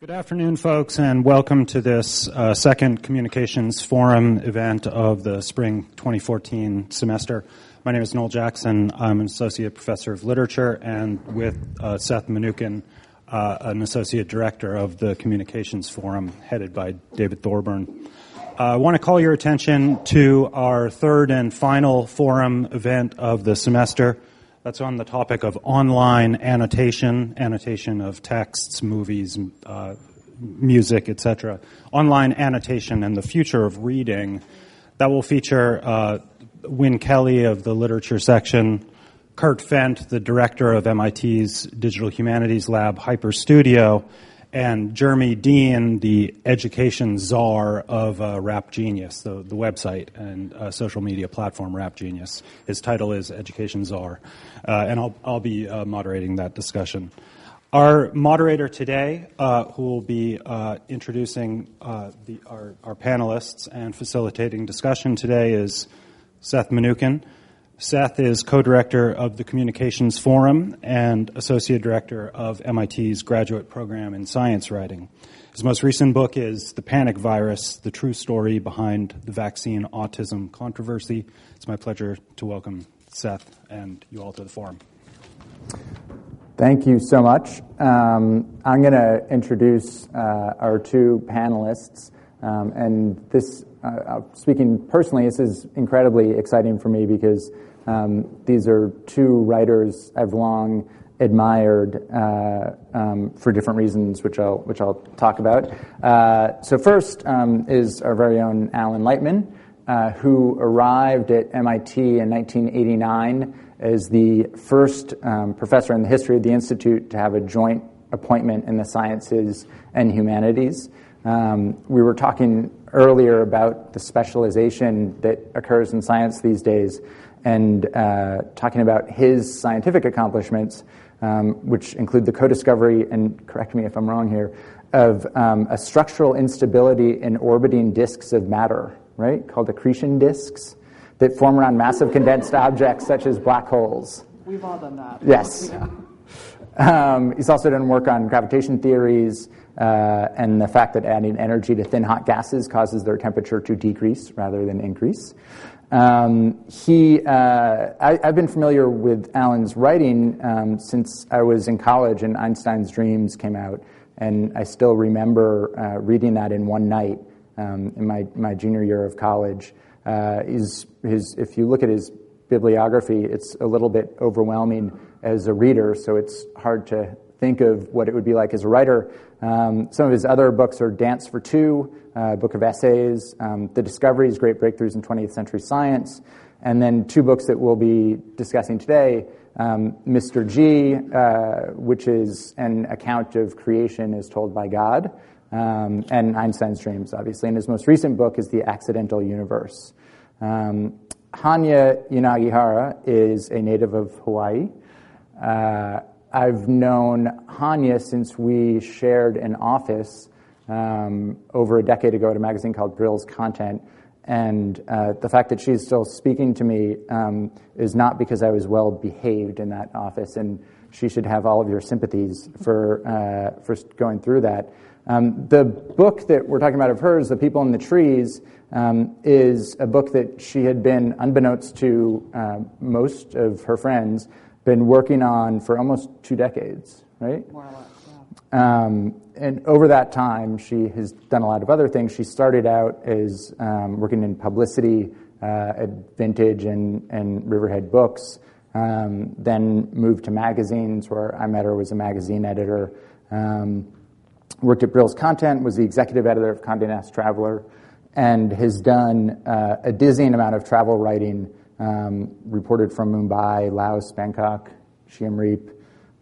Good afternoon, folks, and welcome to this uh, second Communications Forum event of the spring 2014 semester. My name is Noel Jackson. I'm an associate professor of literature, and with uh, Seth Mnookin, uh, an associate director of the Communications Forum, headed by David Thorburn. Uh, I want to call your attention to our third and final forum event of the semester. That's on the topic of online annotation, annotation of texts, movies, uh, music, etc. Online annotation and the future of reading. That will feature uh, Wyn Kelley of the literature section, Kurt Fendt, the director of MIT's Digital Humanities Lab Hyper Studio, and Jeremy Dean, the education czar of uh, Rap Genius, the, the website and uh, social media platform Rap Genius. His title is Education Czar, uh, and I'll, I'll be uh, moderating that discussion. Our moderator today, uh, who will be uh, introducing the, our, our, panelists and facilitating discussion today, is Seth Mnookin. Seth is co-director of the Communications Forum and associate director of MIT's graduate program in science writing. His most recent book is The Panic Virus, the true story behind the vaccine autism controversy. It's my pleasure to welcome Seth and you all to the forum. Thank you so much. Um, I'm going to introduce uh, our two panelists. Um, and this, uh, uh, speaking personally, this is incredibly exciting for me because um, these are two writers I've long admired uh, um, for different reasons, which I'll which I'll talk about. Uh, so first um, is our very own Alan Lightman, uh, who arrived at MIT in 1989 as the first um, professor in the history of the institute to have a joint appointment in the sciences and humanities. Um, we were talking earlier about the specialization that occurs in science these days and uh, talking about his scientific accomplishments, um, which include the co discovery, and correct me if I'm wrong here, of um, a structural instability in orbiting disks of matter, right, called accretion disks, that form around massive condensed objects such as black holes. We've all done that. Yes. Yeah. Um, he's also done work on gravitation theories uh, and the fact that adding energy to thin hot gases causes their temperature to decrease rather than increase. Um, he, uh, I, have been familiar with Alan's writing um, since I was in college and Einstein's Dreams came out, and I still remember uh, reading that in one night um, in my, my junior year of college. Uh, his, his, if you look at his bibliography, it's a little bit overwhelming as a reader, so it's hard to think of what it would be like as a writer. Um, some of his other books are Dance for Two, uh, book of essays, um, The Discoveries, Great Breakthroughs in 20th Century Science, and then two books that we'll be discussing today um, Mr. G, uh, which is an account of creation as told by God, um, and Einstein's Dreams, obviously. And his most recent book is The Accidental Universe. Um, Hanya Yanagihara is a native of Hawaii. Uh, I've known Hanya since we shared an office um, over a decade ago at a magazine called Brill's Content. And uh, the fact that she's still speaking to me um, is not because I was well behaved in that office, and she should have all of your sympathies for, uh, for going through that. Um, the book that we're talking about of hers, The People in the Trees, um, is a book that she had been, unbeknownst to uh, most of her friends, been working on for almost two decades, right? More or less. Um, and over that time, she has done a lot of other things. She started out as um, working in publicity uh, at Vintage and, and Riverhead Books, um, then moved to magazines, where I met her was a magazine editor. Um, worked at Brill's Content, was the executive editor of Condé Nast Traveler, and has done uh, a dizzying amount of travel writing. Um, reported from Mumbai, Laos, Bangkok, Siem Reap,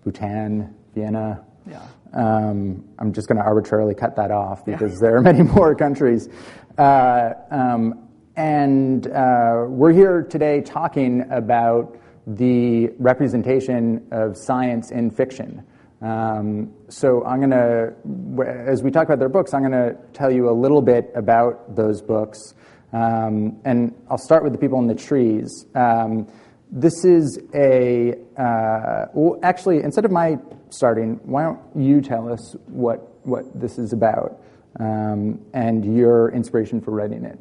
Bhutan, Vienna, yeah. Um, I'm just going to arbitrarily cut that off because yeah. there are many more countries. Uh, um, and uh, we're here today talking about the representation of science in fiction. Um, so I'm going to, as we talk about their books, I'm going to tell you a little bit about those books. Um, and I'll start with the people in the trees. Um, this is a, uh, well, actually, instead of my starting, why don't you tell us what what this is about um, and your inspiration for writing it.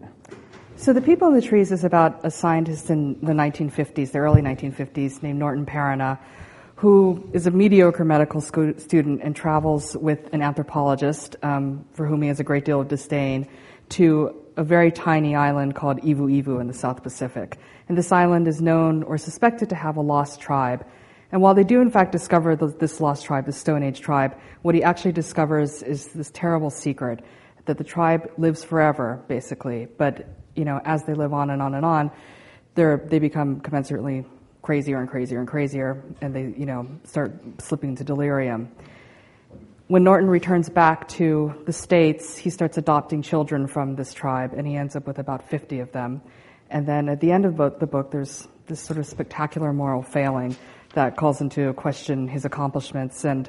So, The People in the Trees is about a scientist in the 1950s, the early 1950s, named Norton Perina, who is a mediocre medical sco- student and travels with an anthropologist um, for whom he has a great deal of disdain to a very tiny island called Ivu'ivu in the South Pacific. And this island is known or suspected to have a lost tribe. And while they do, in fact, discover the, this lost tribe, the Stone Age tribe, what he actually discovers is this terrible secret that the tribe lives forever, basically. But, you know, as they live on and on and on, they become commensurately crazier and crazier and crazier, and they, you know, start slipping into delirium. When Norton returns back to the States, he starts adopting children from this tribe, and he ends up with about 50 of them. And then at the end of the book, there's this sort of spectacular moral failing that calls into question his accomplishments and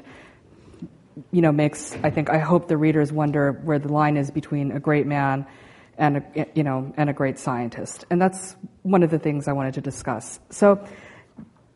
you know makes I think I hope the readers wonder where the line is between a great man and a, you know and a great scientist. And that's one of the things I wanted to discuss. So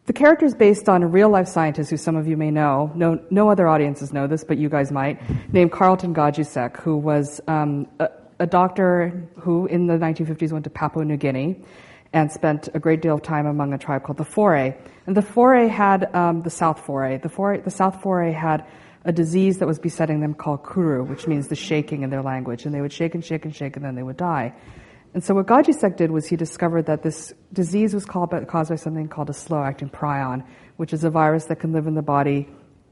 the character is based on a real life scientist who some of you may know. No, no other audiences know this but you guys might named Carleton Gajdusek who was um, a, a doctor who in the 1950s went to Papua New Guinea and spent a great deal of time among a tribe called the Fore. And the Fore had um, the South Fore. The, Fore. the South Fore had a disease that was besetting them called kuru, which means the shaking in their language. And they would shake and shake and shake, and then they would die. And so what Gajdusek did was he discovered that this disease was called, caused by something called a slow-acting prion, which is a virus that can live in the body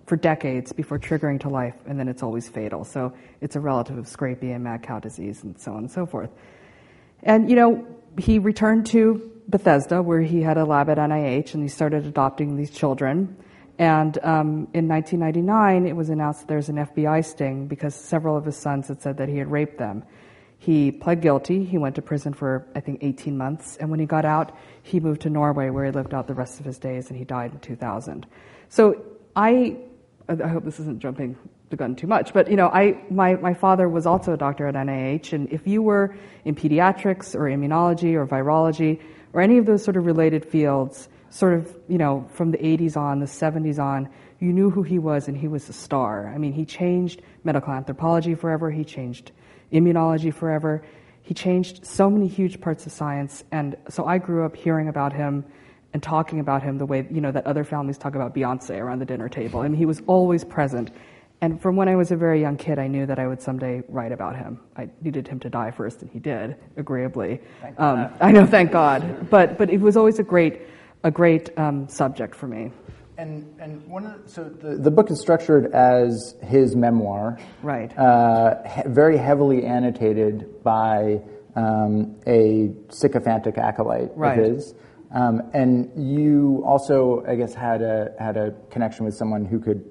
for decades before triggering to life, and then it's always fatal. So it's a relative of scrapie and mad cow disease, and so on and so forth. And you know, he returned to Bethesda, where he had a lab at NIH, and he started adopting these children. And um, in 1999, it was announced that there's an FBI sting because several of his sons had said that he had raped them. He pled guilty. He went to prison for, I think, 18 months. And when he got out, he moved to Norway, where he lived out the rest of his days, and he died in 2000. So I, I hope this isn't jumping gun too much. But you know, I my my father was also a doctor at NIH, and if you were in pediatrics or immunology or virology or any of those sort of related fields, sort of you know from the 80s on, the 70s on, you knew who he was, and he was a star. I mean, he changed medical anthropology forever. He changed immunology forever. He changed so many huge parts of science, and so I grew up hearing about him and talking about him the way you know that other families talk about Beyonce around the dinner table. I mean, he was always present. And from when I was a very young kid, I knew that I would someday write about him. I needed him to die first, and he did, agreeably. Um, I know, thank God. But but it was always a great a great um, subject for me. And and one of the, so the, the book is structured as his memoir, right? Uh, he, very heavily annotated by um, a sycophantic acolyte right. of his. Um, and you also, I guess, had a had a connection with someone who could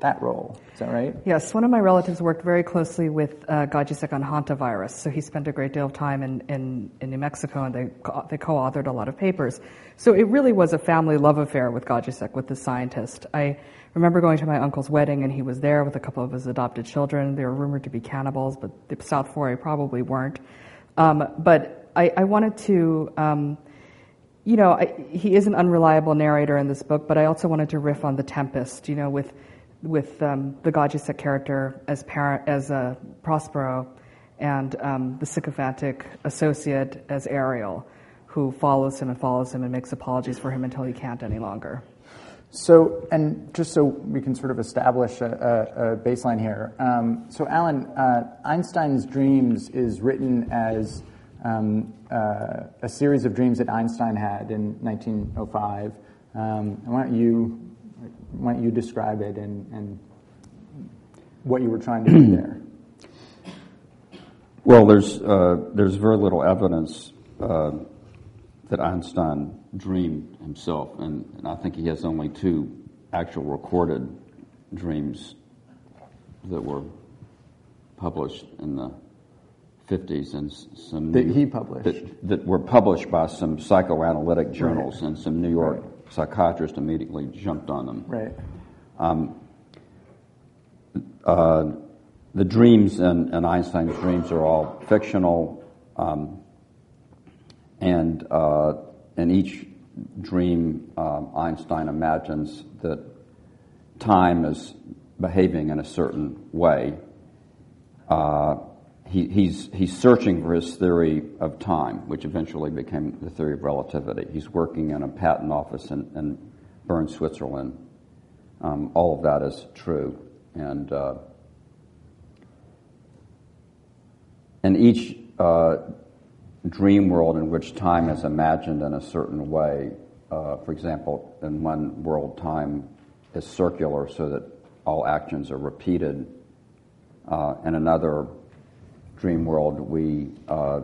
that role. Is that right? Yes. One of my relatives worked very closely with uh, Gajdusek on hantavirus, so he spent a great deal of time in, in, in New Mexico, and they they co-authored a lot of papers. So it really was a family love affair with Gajdusek, with the scientist. I remember going to my uncle's wedding, and he was there with a couple of his adopted children. They were rumored to be cannibals, but the South Fore probably weren't. Um, but I, I, wanted to. Um, you know, I, he is an unreliable narrator in this book, but I also wanted to riff on The Tempest, you know, with, with um, the Gajdusek character as, parent, as uh, Prospero and um, the sycophantic associate as Ariel, who follows him and follows him and makes apologies for him until he can't any longer. So, and just so we can sort of establish a, a, a baseline here. Um, so, Alan, uh, Einstein's Dreams is written as um, uh, a series of dreams that Einstein had in 1905. Um, why don't you why don't you describe it and, and what you were trying to do there? Well, there's uh, there's very little evidence uh, that Einstein dreamed himself, and, and, I think he has only two actual recorded dreams that were published in the 50s and some that he published that, that, were published by some psychoanalytic journals right. and some New York right. psychiatrists immediately jumped on them. Right. Um, uh, the dreams and, and, Einstein's dreams are all fictional, um, and uh, in each dream, um, Einstein imagines that time is behaving in a certain way uh, he, he's, he's searching for his theory of time, which eventually became the theory of relativity. He's working in a patent office in, in Bern, Switzerland. Um, all of that is true. And, uh, and each uh, dream world in which time is imagined in a certain way, uh, for example, in one world, time is circular so that all actions are repeated. Uh, in another dream world, we, uh,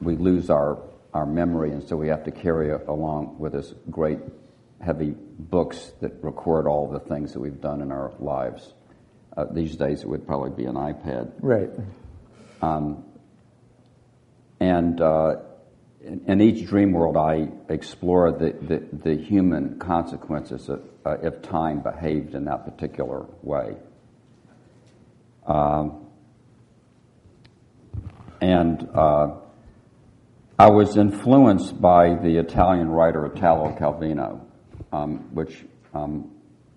we lose our, our memory, and so we have to carry along with us great heavy books that record all the things that we've done in our lives. Uh, these days, it would probably be an iPad. Right. Um, and uh, in, in, each dream world, I explore the, the, the human consequences of, uh, if time behaved in that particular way. Um, and uh, I was influenced by the Italian writer Italo Calvino, um, which um,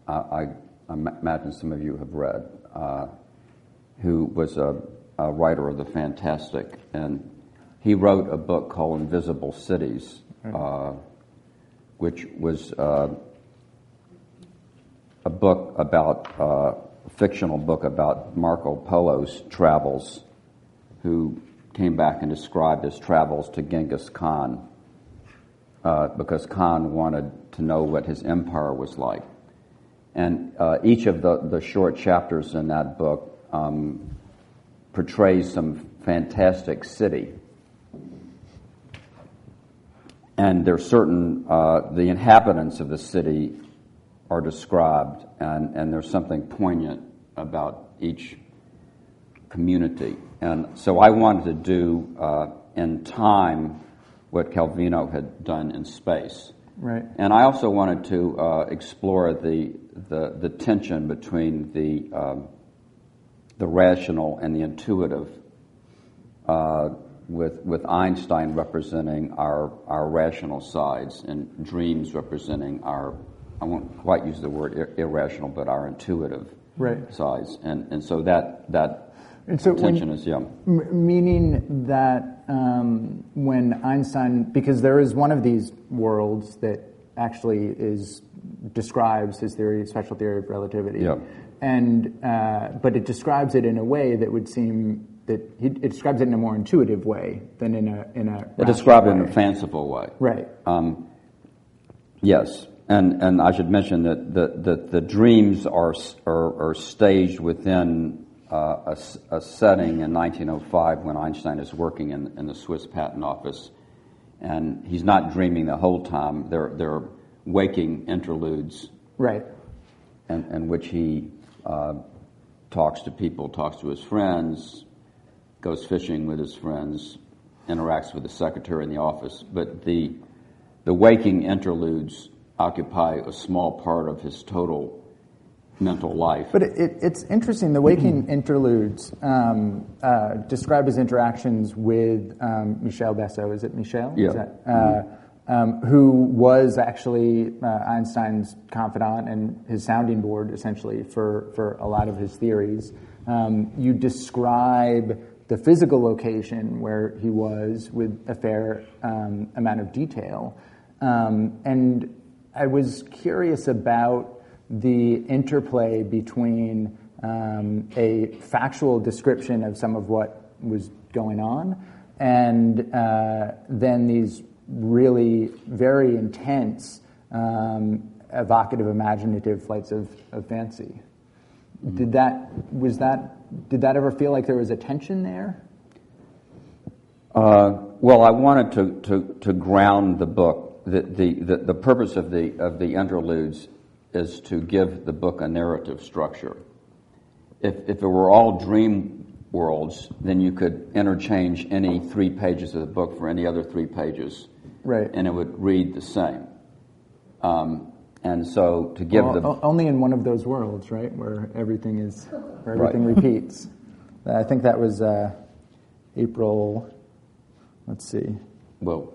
I, I, imagine some of you have read, uh, who was a, a, writer of the fantastic. And he wrote a book called Invisible Cities, uh, which was uh, a book about, uh, a fictional book about Marco Polo's travels, who came back and described his travels to Genghis Khan uh, because Khan wanted to know what his empire was like. And uh, each of the, the short chapters in that book um, portrays some fantastic city. And there's certain, uh, the inhabitants of the city are described, and, and there's something poignant about each community. And so I wanted to do uh, in time what Calvino had done in space. Right. And I also wanted to uh, explore the, the, the, tension between the, um, the rational and the intuitive, uh, with, with Einstein representing our, our rational sides and dreams representing our, I won't quite use the word ir- irrational, but our intuitive right. sides. And, and so that, that and so when, is yeah. M- meaning that um, when Einstein, because there is one of these worlds that actually is describes his theory, special theory of relativity, yeah. and uh, but it describes it in a way that would seem that he, it describes it in a more intuitive way than in a in a. It describes it in a fanciful way, right? Um, yes, and and I should mention that the the, the dreams are, are, are staged within uh, a, a, setting in 1905 when Einstein is working in, in, the Swiss Patent Office, and he's not dreaming the whole time. They're, they're waking interludes, right? In, in which he uh, talks to people, talks to his friends, goes fishing with his friends, interacts with the secretary in the office. But the the waking interludes occupy a small part of his total mental life. But it, it, it's interesting. The waking mm-hmm. interludes um, uh, describe his interactions with um, Michel Besso. Is it Michel? Yeah. That, uh, mm-hmm. um, who was actually uh, Einstein's confidant and his sounding board, essentially, for, for a lot of his theories. Um, you describe the physical location where he was with a fair um, amount of detail. Um, and I was curious about the interplay between um, a factual description of some of what was going on and uh, then these really very intense, um, evocative, imaginative flights of, of fancy. Mm-hmm. Did that was that did that ever feel like there was a tension there? Uh, well, I wanted to, to, to ground the book. The, the, the, the, purpose of the, of the interludes is to give the book a narrative structure. If, if it were all dream worlds, then you could interchange any three pages of the book for any other three pages. Right. And it would read the same. Um, and so to give well, the only in one of those worlds, right, where everything is where everything right. repeats. I think that was uh, April. Let's see. Well,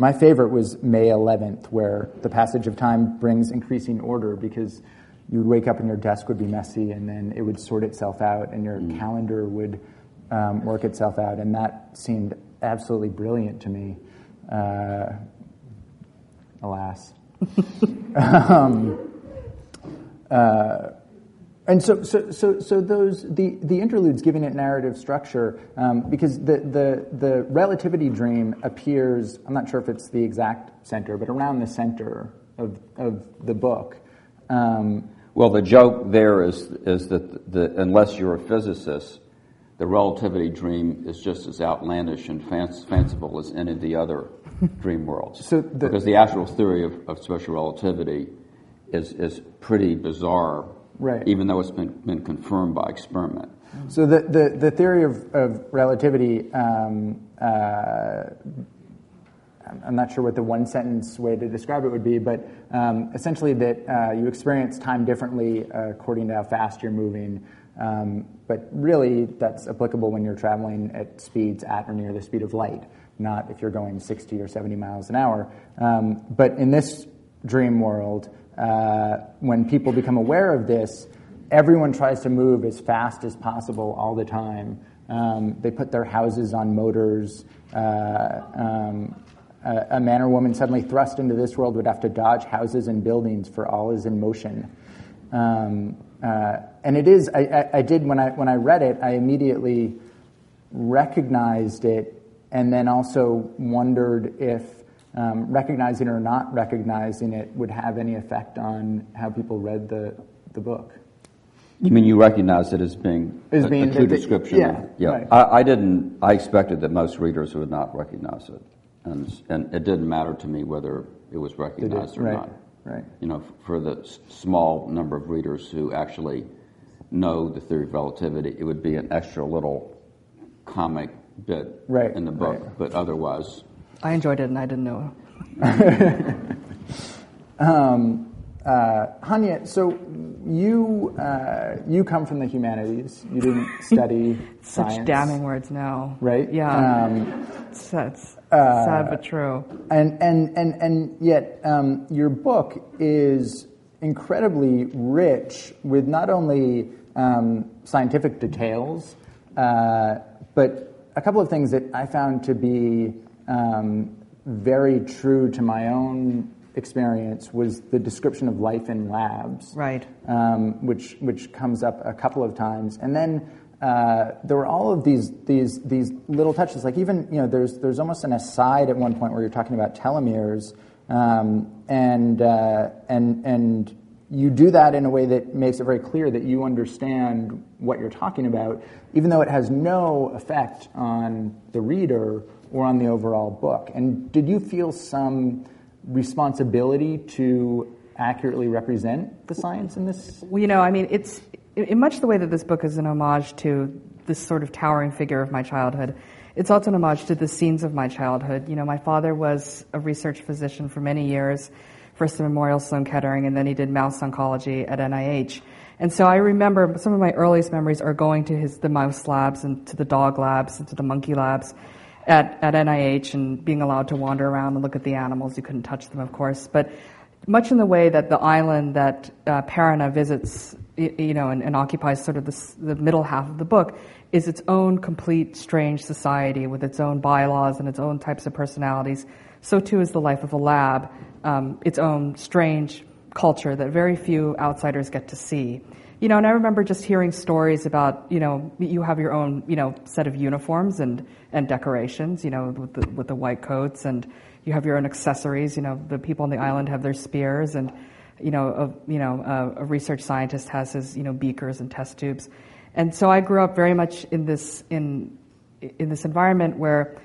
my favorite was May 11th, where the passage of time brings increasing order because you would wake up and your desk would be messy, and then it would sort itself out, and your Mm. calendar would um, work itself out, and that seemed absolutely brilliant to me. Uh, alas. um, uh, and so, so, so, so those the, the interludes giving it narrative structure um, because the, the the relativity dream appears. I'm not sure if it's the exact center, but around the center of of the book. Um, Well, the joke there is, is that the, unless you're a physicist, the relativity dream is just as outlandish and fanc- fanciful as any of the other dream worlds. So the- because the actual theory of, of special relativity is, is pretty bizarre, Right. even though it's been, been confirmed by experiment. So the, the, the theory of, of relativity, um, uh, I'm- not sure what the one sentence way to describe it would be, but um, essentially that uh, you experience time differently uh, according to how fast you're moving. Um, but really, that's applicable when you're traveling at speeds at or near the speed of light, not if you're going 60 or 70 miles an hour. Um, but in this dream world, uh, when people become aware of this, everyone tries to move as fast as possible all the time. Um, they put their houses on motors. Uh, um, a, a man or woman suddenly thrust into this world would have to dodge houses and buildings for all is in motion. Um, uh, and it is, I, I, I did, when I, when I read it, I immediately recognized it and then also wondered if um, recognizing or not recognizing it would have any effect on how people read the, the book. You mean you recognize it as being As being a true the- description? yeah, yeah. right. I, I didn't. I expected that most readers would not recognize it, and and it didn't matter to me whether it was recognized or right, not. right. You know, for the small number of readers who actually know the theory of relativity, it would be an extra little comic bit Right, in the book, right. but otherwise, I enjoyed it and I didn't know. Um, uh, Hanya, so you uh, you come from the humanities. You didn't study Such science, damning words now. right? Yeah. Um, It's, it's uh, sad but true. and and and and yet um, your book is incredibly rich with not only um, scientific details, uh, but a couple of things that I found to be um, very true to my own experience was the description of life in labs, Right. um, which which comes up a couple of times, and then. Uh, there were all of these these these little touches. Like even you know, there's there's almost an aside at one point where you're talking about telomeres, um, and uh, and and you do that in a way that makes it very clear that you understand what you're talking about, even though it has no effect on the reader or on the overall book. And did you feel some responsibility to accurately represent the science in this? Well, you know, I mean, it's in much the way that this book is an homage to this sort of towering figure of my childhood. It's also an homage to the scenes of my childhood. You know, my father was a research physician for many years, first at Memorial Sloan Kettering, and then he did mouse oncology at NIH. And so I remember some of my earliest memories are going to his the mouse labs and to the dog labs and to the monkey labs at, at NIH and being allowed to wander around and look at the animals. You couldn't touch them, of course, but much in the way that the island that uh, Perina visits, you know, and, and occupies sort of the, the middle half of the book, is its own complete strange society with its own bylaws and its own types of personalities. So too is the life of a lab, um, its own strange culture that very few outsiders get to see. You know, and I remember just hearing stories about, you know, you have your own, you know, set of uniforms and, and decorations, you know, with the, with the white coats, and you have your own accessories. You know, the people on the island have their spears, and, you know, a, you know, a, a research scientist has his, you know, beakers and test tubes. And so I grew up very much in this, in, in this environment where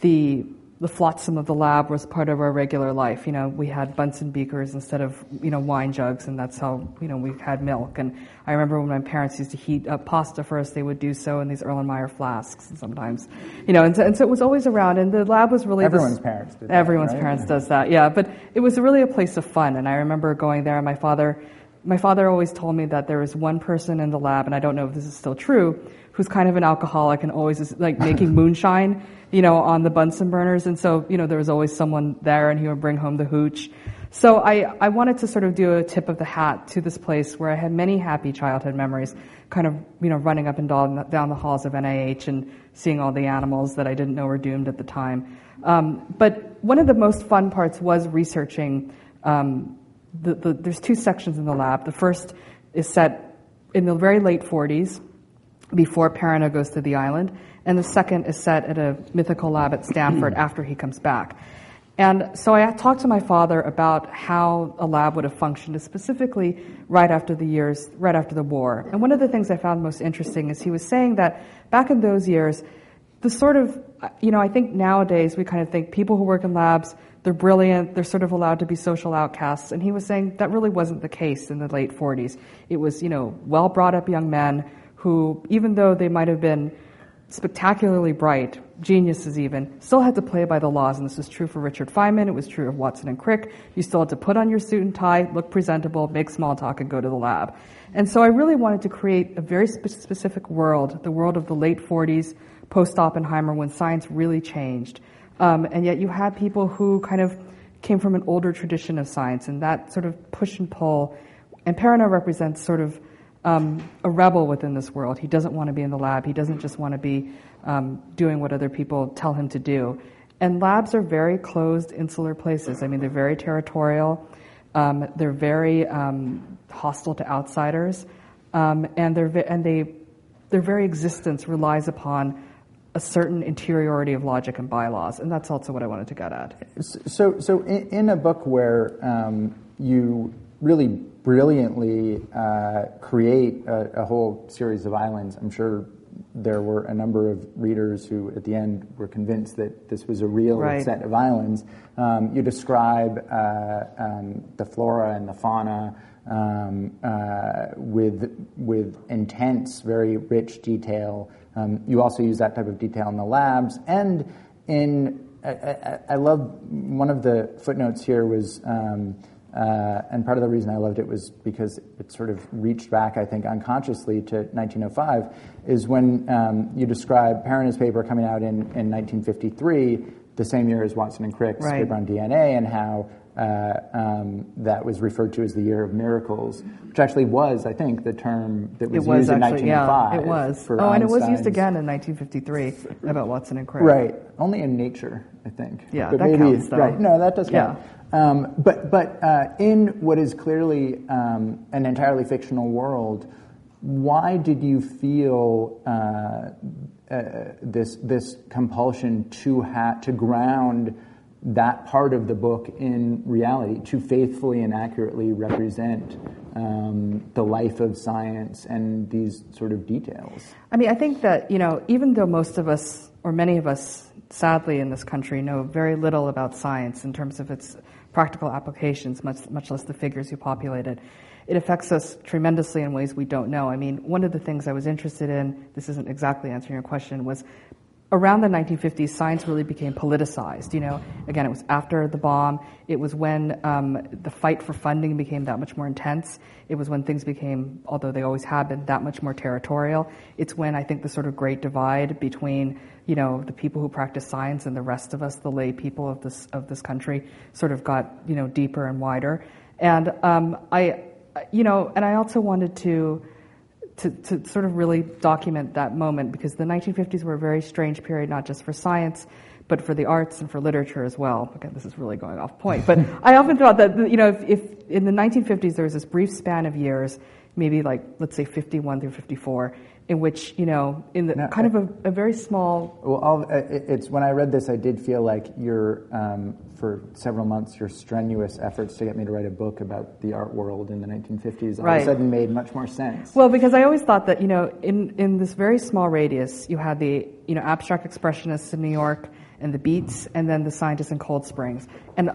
the the flotsam of the lab was part of our regular life. You know, we had Bunsen beakers instead of you know wine jugs, and that's how you know we had milk. And I remember when my parents used to heat up pasta for us, they would do so in these Erlenmeyer flasks. And sometimes, you know, and so, and so it was always around. And the lab was really this- Everyone's parents did that, Everyone's right? parents does that, yeah. But it was really a place of fun, and I remember going there. And my father, my father always told me that there was one person in the lab, and I don't know if this is still true, who's kind of an alcoholic and always is like making moonshine, you know, on the Bunsen burners. And so, you know, there was always someone there, and he would bring home the hooch. So I, I wanted to sort of do a tip of the hat to this place where I had many happy childhood memories, kind of, you know, running up and down, down the halls of NIH and seeing all the animals that I didn't know were doomed at the time. Um, but one of the most fun parts was researching. Um, the, the, there's two sections in the lab. The first is set in the very late 40s, before Perina goes to the island, and the second is set at a mythical lab at Stanford after he comes back. And so I talked to my father about how a lab would have functioned, specifically right after the years, right after the war. And one of the things I found most interesting is he was saying that back in those years, the sort of, you know, I think nowadays we kind of think people who work in labs, they're brilliant, they're sort of allowed to be social outcasts. And he was saying that really wasn't the case in the late 40s. It was, you know, well brought up young men who, even though they might have been spectacularly bright, geniuses even, still had to play by the laws. And this was true for Richard Feynman, it was true of Watson and Crick. You still had to put on your suit and tie, look presentable, make small talk, and go to the lab. And so I really wanted to create a very spe- specific world, the world of the late 40s, post Oppenheimer, when science really changed. Um, and yet you had people who kind of came from an older tradition of science, and that sort of push and pull. And Perina represents sort of um, a rebel within this world. He doesn't want to be in the lab. He doesn't just want to be um, doing what other people tell him to do. And labs are very closed, insular places. I mean, they're very territorial. Um, they're very um, hostile to outsiders, um, and they're and they their very existence relies upon a certain interiority of logic and bylaws, and that's also what I wanted to get at. So, so in, in a book where um, you really brilliantly uh, create a, a, whole series of islands. I'm sure there were a number of readers who, at the end, were convinced that this was a real right. set of islands. Um, you describe uh, um, the flora and the fauna um, uh, with with intense, very rich detail. Um, you also use that type of detail in the labs and in. I, I, I love one of the footnotes here was. Um, uh, and part of the reason I loved it was because it sort of reached back, I think, unconsciously to 1905, is when um, you describe Perina's paper coming out in, in 1953, the same year as Watson and Crick's right. paper on DNA, and how uh, um, that was referred to as the year of miracles, which actually was, I think, the term that was, was used actually, in 1905. Yeah, it was. oh, and it was used again in 1953 about Watson and Crick. Right. Only in Nature, I think. Yeah, but that maybe, counts, though. Right. No, that does count. Yeah. Um, but but uh, in what is clearly um, an entirely fictional world, why did you feel uh, uh, this this compulsion to ha- to ground that part of the book in reality, to faithfully and accurately represent um, the life of science and these sort of details? I mean, I think that you know, even though most of us or many of us sadly in this country know very little about science in terms of its practical applications, much, much less the figures who populate it. It affects us tremendously in ways we don't know. I mean, one of the things I was interested in, this isn't exactly answering your question, was around the 1950s, science really became politicized. You know, again, it was after the bomb. It was when um, the fight for funding became that much more intense. It was when things became, although they always have been, that much more territorial. It's when I think the sort of great divide between, you know, the people who practice science and the rest of us, the lay people of this of this country, sort of got, you know, deeper and wider. And um, I, you know, and I also wanted to to, to sort of really document that moment because the 1950s were a very strange period, not just for science, but for the arts and for literature as well. Again, this is really going off point, but I often thought that you know if, if in the 1950s there was this brief span of years, maybe like let's say 51 through 54, in which you know in the kind of a, a very small. Well, it's when I read this, I did feel like your um, for several months your strenuous efforts to get me to write a book about the art world in the 1950s all right. of a sudden made much more sense. Well, because I always thought that you know in in this very small radius, you had the you know abstract expressionists in New York and the Beats, and then the scientists in Cold Springs, and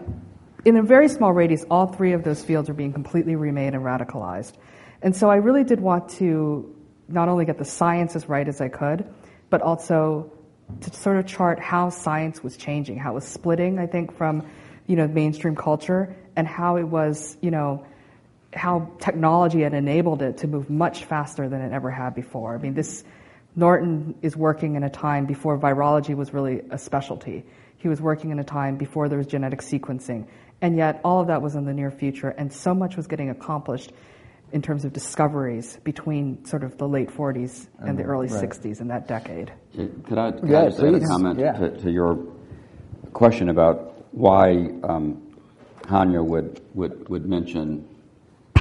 in a very small radius, all three of those fields are being completely remade and radicalized. And so I really did want to not only get the science as right as I could, but also to sort of chart how science was changing, how it was splitting, I think, from, you know, mainstream culture and how it was, you know, how technology had enabled it to move much faster than it ever had before. I mean, this, Norton is working in a time before virology was really a specialty. He was working in a time before there was genetic sequencing. And yet, all of that was in the near future, and so much was getting accomplished in terms of discoveries between sort of the late 40s and the Mm-hmm. early right. 60s in that decade. Could I, could Yeah, I just add a comment Yeah. to, to your question about why um, Hanya would, would, would mention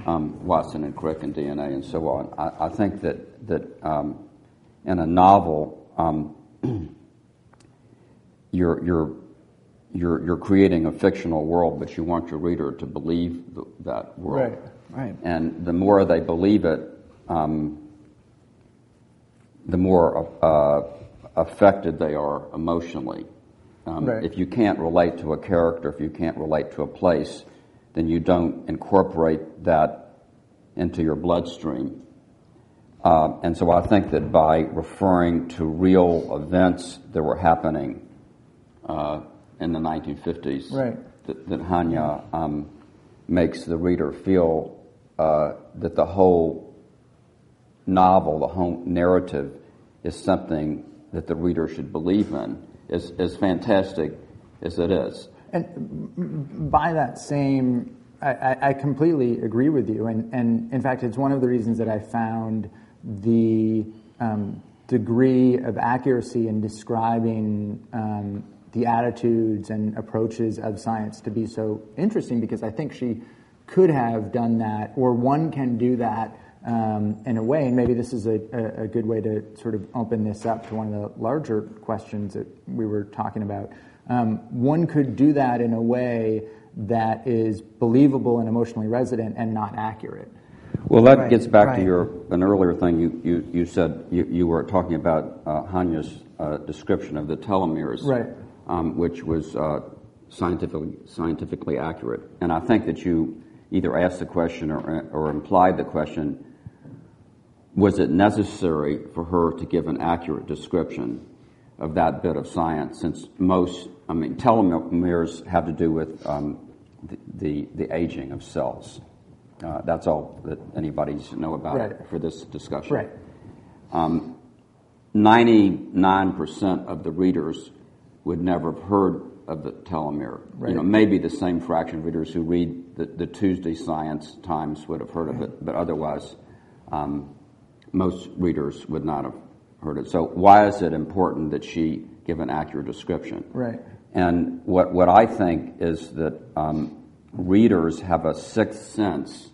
um, Watson and Crick and DNA and so on? I, I think that, that um, in a novel, um, you're, you're, you're, you're creating a fictional world, but you want your reader to believe th- that world. Right. Right. And the more they believe it, um, the more uh, affected they are emotionally. Um, Right. If you can't relate to a character, if you can't relate to a place, then you don't incorporate that into your bloodstream. Uh, and so I think that by referring to real events that were happening uh, in the 1950s, Right. that, that Hanya um, makes the reader feel uh, that the whole novel, the whole narrative, is something that the reader should believe in, as, as fantastic as it is. And by that same, I, I completely agree with you. And, and in fact, it's one of the reasons that I found the um, degree of accuracy in describing um, the attitudes and approaches of science to be so interesting because I think she could have done that, or one can do that um, in a way, and maybe this is a, a, good way to sort of open this up to one of the larger questions that we were talking about. Um, one could do that in a way that is believable and emotionally resident and not accurate. Well, that Right, gets back right. to your an earlier thing you, you, you said. You, you were talking about uh, Hanya's uh, description of the telomeres, Right. Um, which was uh, scientifically scientifically accurate. And I think that you either asked the question or, or implied the question: Was it necessary for her to give an accurate description of that bit of science? Since most, I mean, telomeres have to do with um, the, the the aging of cells. Uh, that's all that anybody's know about it Right. for this discussion. Right. 99% of the readers would never have heard of the telomere. Right. You know, maybe the same fraction of readers who read the, the Tuesday Science Times would have heard of it, but otherwise, um, most readers would not have heard it. So, why is it important that she give an accurate description? Right. And what, what I think is that um, readers have a sixth sense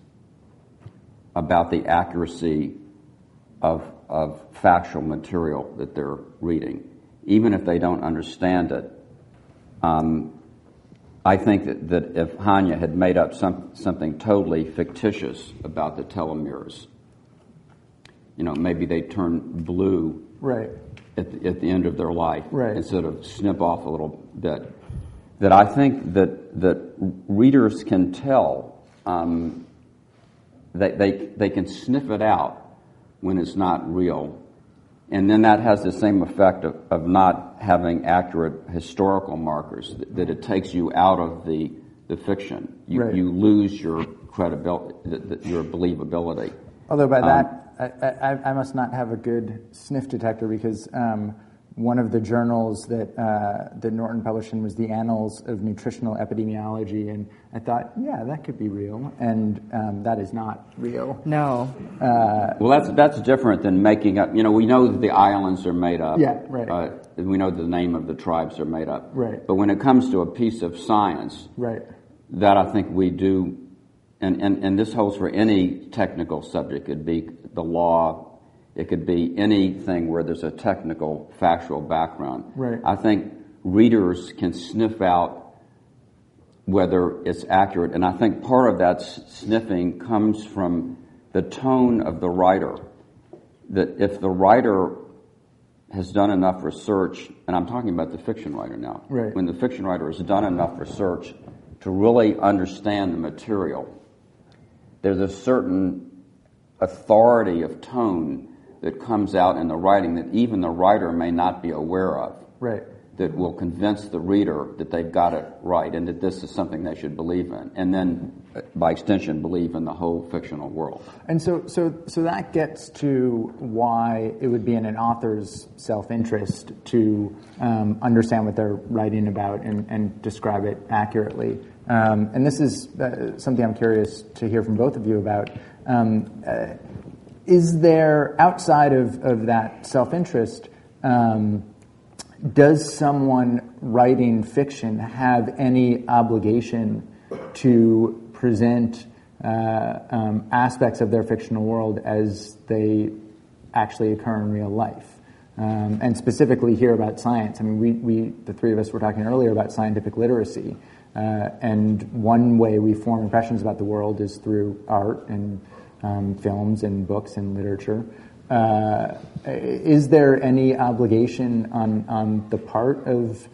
about the accuracy of, of factual material that they're reading, even if they don't understand it. Um, I think that, that if Hanya had made up some, something totally fictitious about the telomeres, you know, maybe they turn blue Right. at the, at the end of their life Right. instead of snip off a little bit. That I think that that readers can tell um, they, they they can sniff it out when it's not real, and then that has the same effect of, of not having accurate historical markers. That, that it takes you out of the the fiction. You Right. you lose your credibility, the, the, your believability. Although by Um, that, I, I, I must not have a good sniff detector because um, one of the journals that uh, that Norton published in was the Annals of Nutritional Epidemiology, and I thought, yeah, that could be real, and um, that is not real. No. Well, that's that's different than making up. You know, we know that the islands are made up. Yeah, right. Uh, and we know the name of the tribes are made up. Right. But when it comes to a piece of science, Right. that I think we do, and, and, and this holds for any technical subject. It could be the law. It could be anything where there's a technical, factual background. Right. I think readers can sniff out whether it's accurate. And I think part of that sniffing comes from the tone of the writer. That if the writer has done enough research, and I'm talking about the fiction writer now, Right. when the fiction writer has done enough research to really understand the material, there's a certain authority of tone that comes out in the writing that even the writer may not be aware of. Right. That will convince the reader that they've got it right and that this is something they should believe in, and then, by extension, believe in the whole fictional world. And so, so, so that gets to why it would be in an author's self-interest to um, understand what they're writing about and, and describe it accurately. Um, and this is uh, something I'm curious to hear from both of you about. Um, uh, is there, outside of, of that self-interest, um, does someone writing fiction have any obligation to present uh, um, aspects of their fictional world as they actually occur in real life? Um, and specifically here about science. I mean, we, we, the three of us were talking earlier about scientific literacy. Uh, and one way we form impressions about the world is through art and um, films and books and literature. Uh, is there any obligation on, on the part of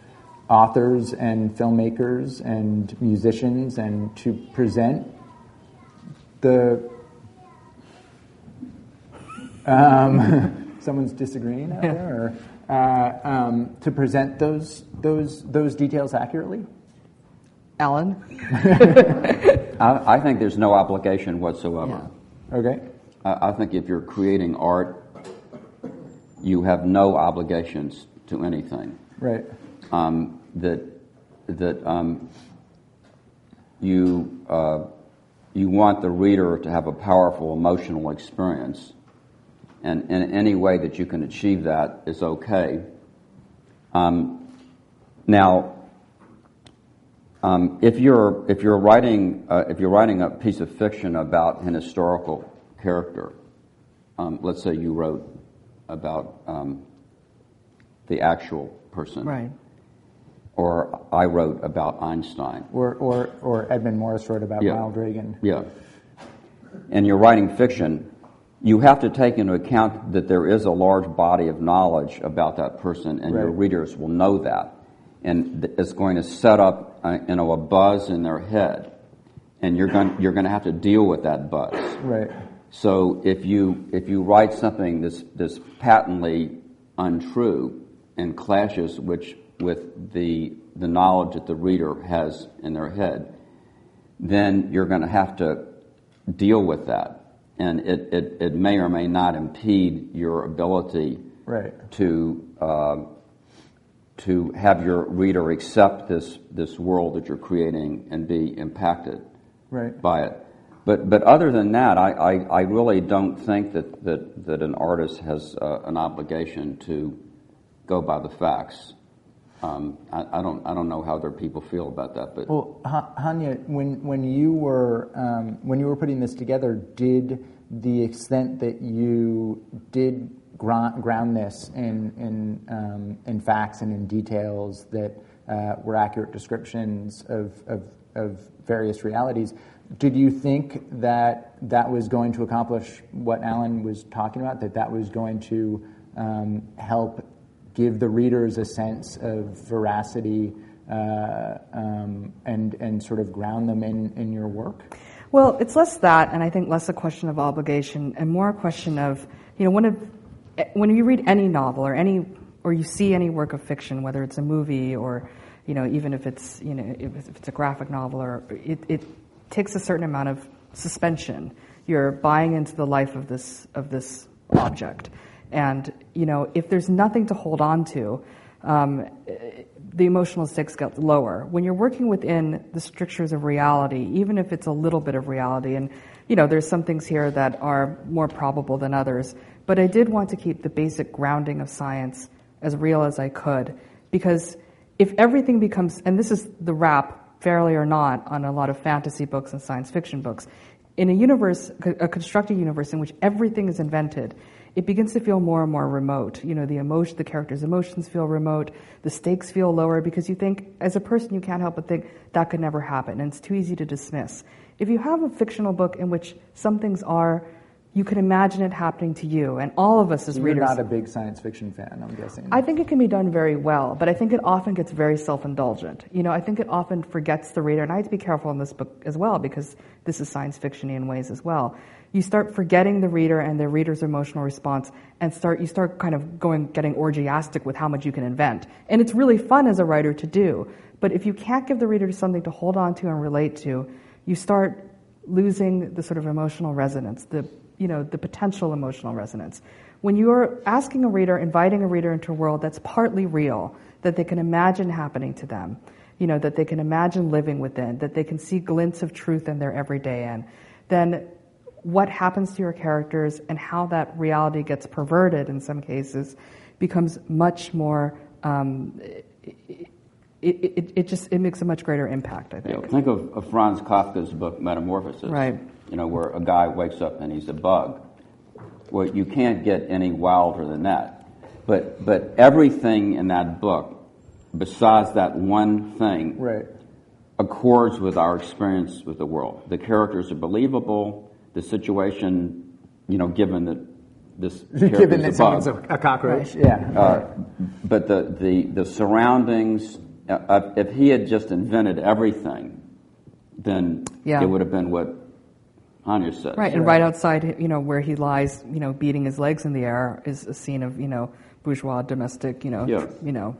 authors and filmmakers and musicians and to present the um, someone's disagreeing out there or uh, um, to present those those those details accurately Alan? I, I, think there's no obligation whatsoever. Yeah. Okay. I, I think if you're creating art, you have no obligations to anything. Right. Um, that that um, you uh, you want the reader to have a powerful emotional experience, and in any way that you can achieve that is okay. Um, now, um, if you're if you're writing uh, if you're writing a piece of fiction about an historical character, um, let's say you wrote about um, the actual person, right? Or I wrote about Einstein, or or or Edmund Morris wrote about yeah. Ronald Reagan. Yeah, and you're writing fiction. You have to take into account that there is a large body of knowledge about that person, and right. your readers will know that and it's going to set up uh, you know a buzz in their head, and you're going you're going to have to deal with that buzz. Right. So if you if you write something that's that's patently untrue and clashes which with the the knowledge that the reader has in their head, then you're going to have to deal with that, and it it, it may or may not impede your ability right. to. Uh, to have your reader accept this, this world that you're creating and be impacted right. by it. But, but other than that, I, I, I really don't think that, that, that an artist has uh, an obligation to go by the facts. Um, I, I, don't, I don't know how other people feel about that. But well, Hanya, when, when you were um, when you were putting this together, did the extent that you did ground, ground this in, in, um, in facts and in details that uh, were accurate descriptions of, of, of various realities. Did you think that that was going to accomplish what Alan was talking about? That that was going to um, help give the readers a sense of veracity uh, um, and and sort of ground them in in your work? Well, it's less that, and I think less a question of obligation and more a question of you know one of when you read any novel or any or you see any work of fiction, whether it's a movie or you know even if it's you know if it's a graphic novel or it, it takes a certain amount of suspension. You're buying into the life of this of this object, and you know if there's nothing to hold on to. Um, the emotional stakes get lower. When you're working within the strictures of reality, even if it's a little bit of reality, and you know, there's some things here that are more probable than others, but I did want to keep the basic grounding of science as real as I could because if everything becomes, and this is the wrap, fairly or not, on a lot of fantasy books and science fiction books, in a universe, a constructed universe in which everything is invented, it begins to feel more and more remote. You know, the emotion, the characters' emotions feel remote, the stakes feel lower because you think, as a person, you can't help but think that could never happen, and it's too easy to dismiss. If you have a fictional book in which some things are you can imagine it happening to you, and all of us as readers. You're not a big science fiction fan, I'm guessing. I think it can be done very well, but I think it often gets very self-indulgent. You know, I think it often forgets the reader, and I have to be careful in this book as well because this is science fiction in ways as well. You start forgetting the reader and the reader's emotional response, and start you start kind of going getting orgiastic with how much you can invent, and it's really fun as a writer to do. But if you can't give the reader something to hold on to and relate to, you start losing the sort of emotional resonance, the you know, the potential emotional resonance. When you're asking a reader, inviting a reader into a world that's partly real, that they can imagine happening to them, you know, that they can imagine living within, that they can see glints of truth in their everyday in, then what happens to your characters and how that reality gets perverted in some cases becomes much more um, it, it, it, just it makes a much greater impact i think. Think of, of franz kafka's book metamorphosis? Right you know, where a guy wakes up and he's a bug. Well, you can't get any wilder than that. But, but everything in that book, besides that one thing, right. accords with our experience with the world. The characters are believable. The situation, you know, given that this given that a someone's bug, a, a cockroach, right. yeah. Uh, but the, the, the surroundings, uh, if he had just invented everything, then yeah. it would have been what Hanya says. Right, and right outside, you know, where he lies, you know, beating his legs in the air, is a scene of, you know, bourgeois domestic, you know, yeah. tr- you know,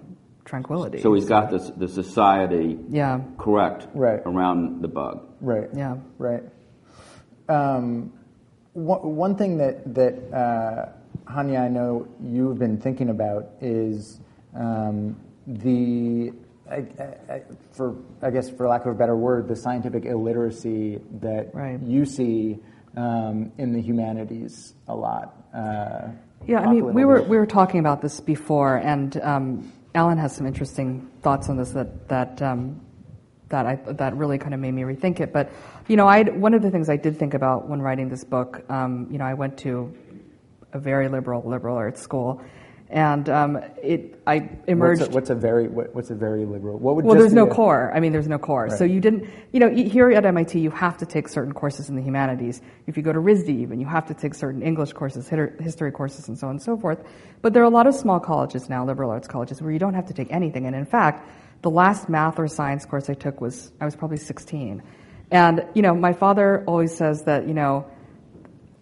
tranquility. So he's got this the society, yeah, correct, right. around the bug. Right. Yeah. Right. Um, one, one thing that that uh, Hanya, I know you've been thinking about is um, the I, I, for I guess for lack of a better word, the scientific illiteracy that right. you see um, in the humanities a lot. Uh, yeah, I mean, we were we were talking about this before, and um, Alan has some interesting thoughts on this that that um, that I that really kind of made me rethink it. But you know, I one of the things I did think about when writing this book, um, you know, I went to a very liberal liberal arts school and um, it I emerged. What's a, what's a very what, what's a very liberal? What would well, there's no a, core. I mean, there's no core. Right. So you didn't, you know, here at MIT, you have to take certain courses in the humanities. If you go to RISD, even you have to take certain English courses, history courses, and so on and so forth. But there are a lot of small colleges now, liberal arts colleges, where you don't have to take anything. And in fact, the last math or science course I took was I was probably 16, and you know, my father always says that you know,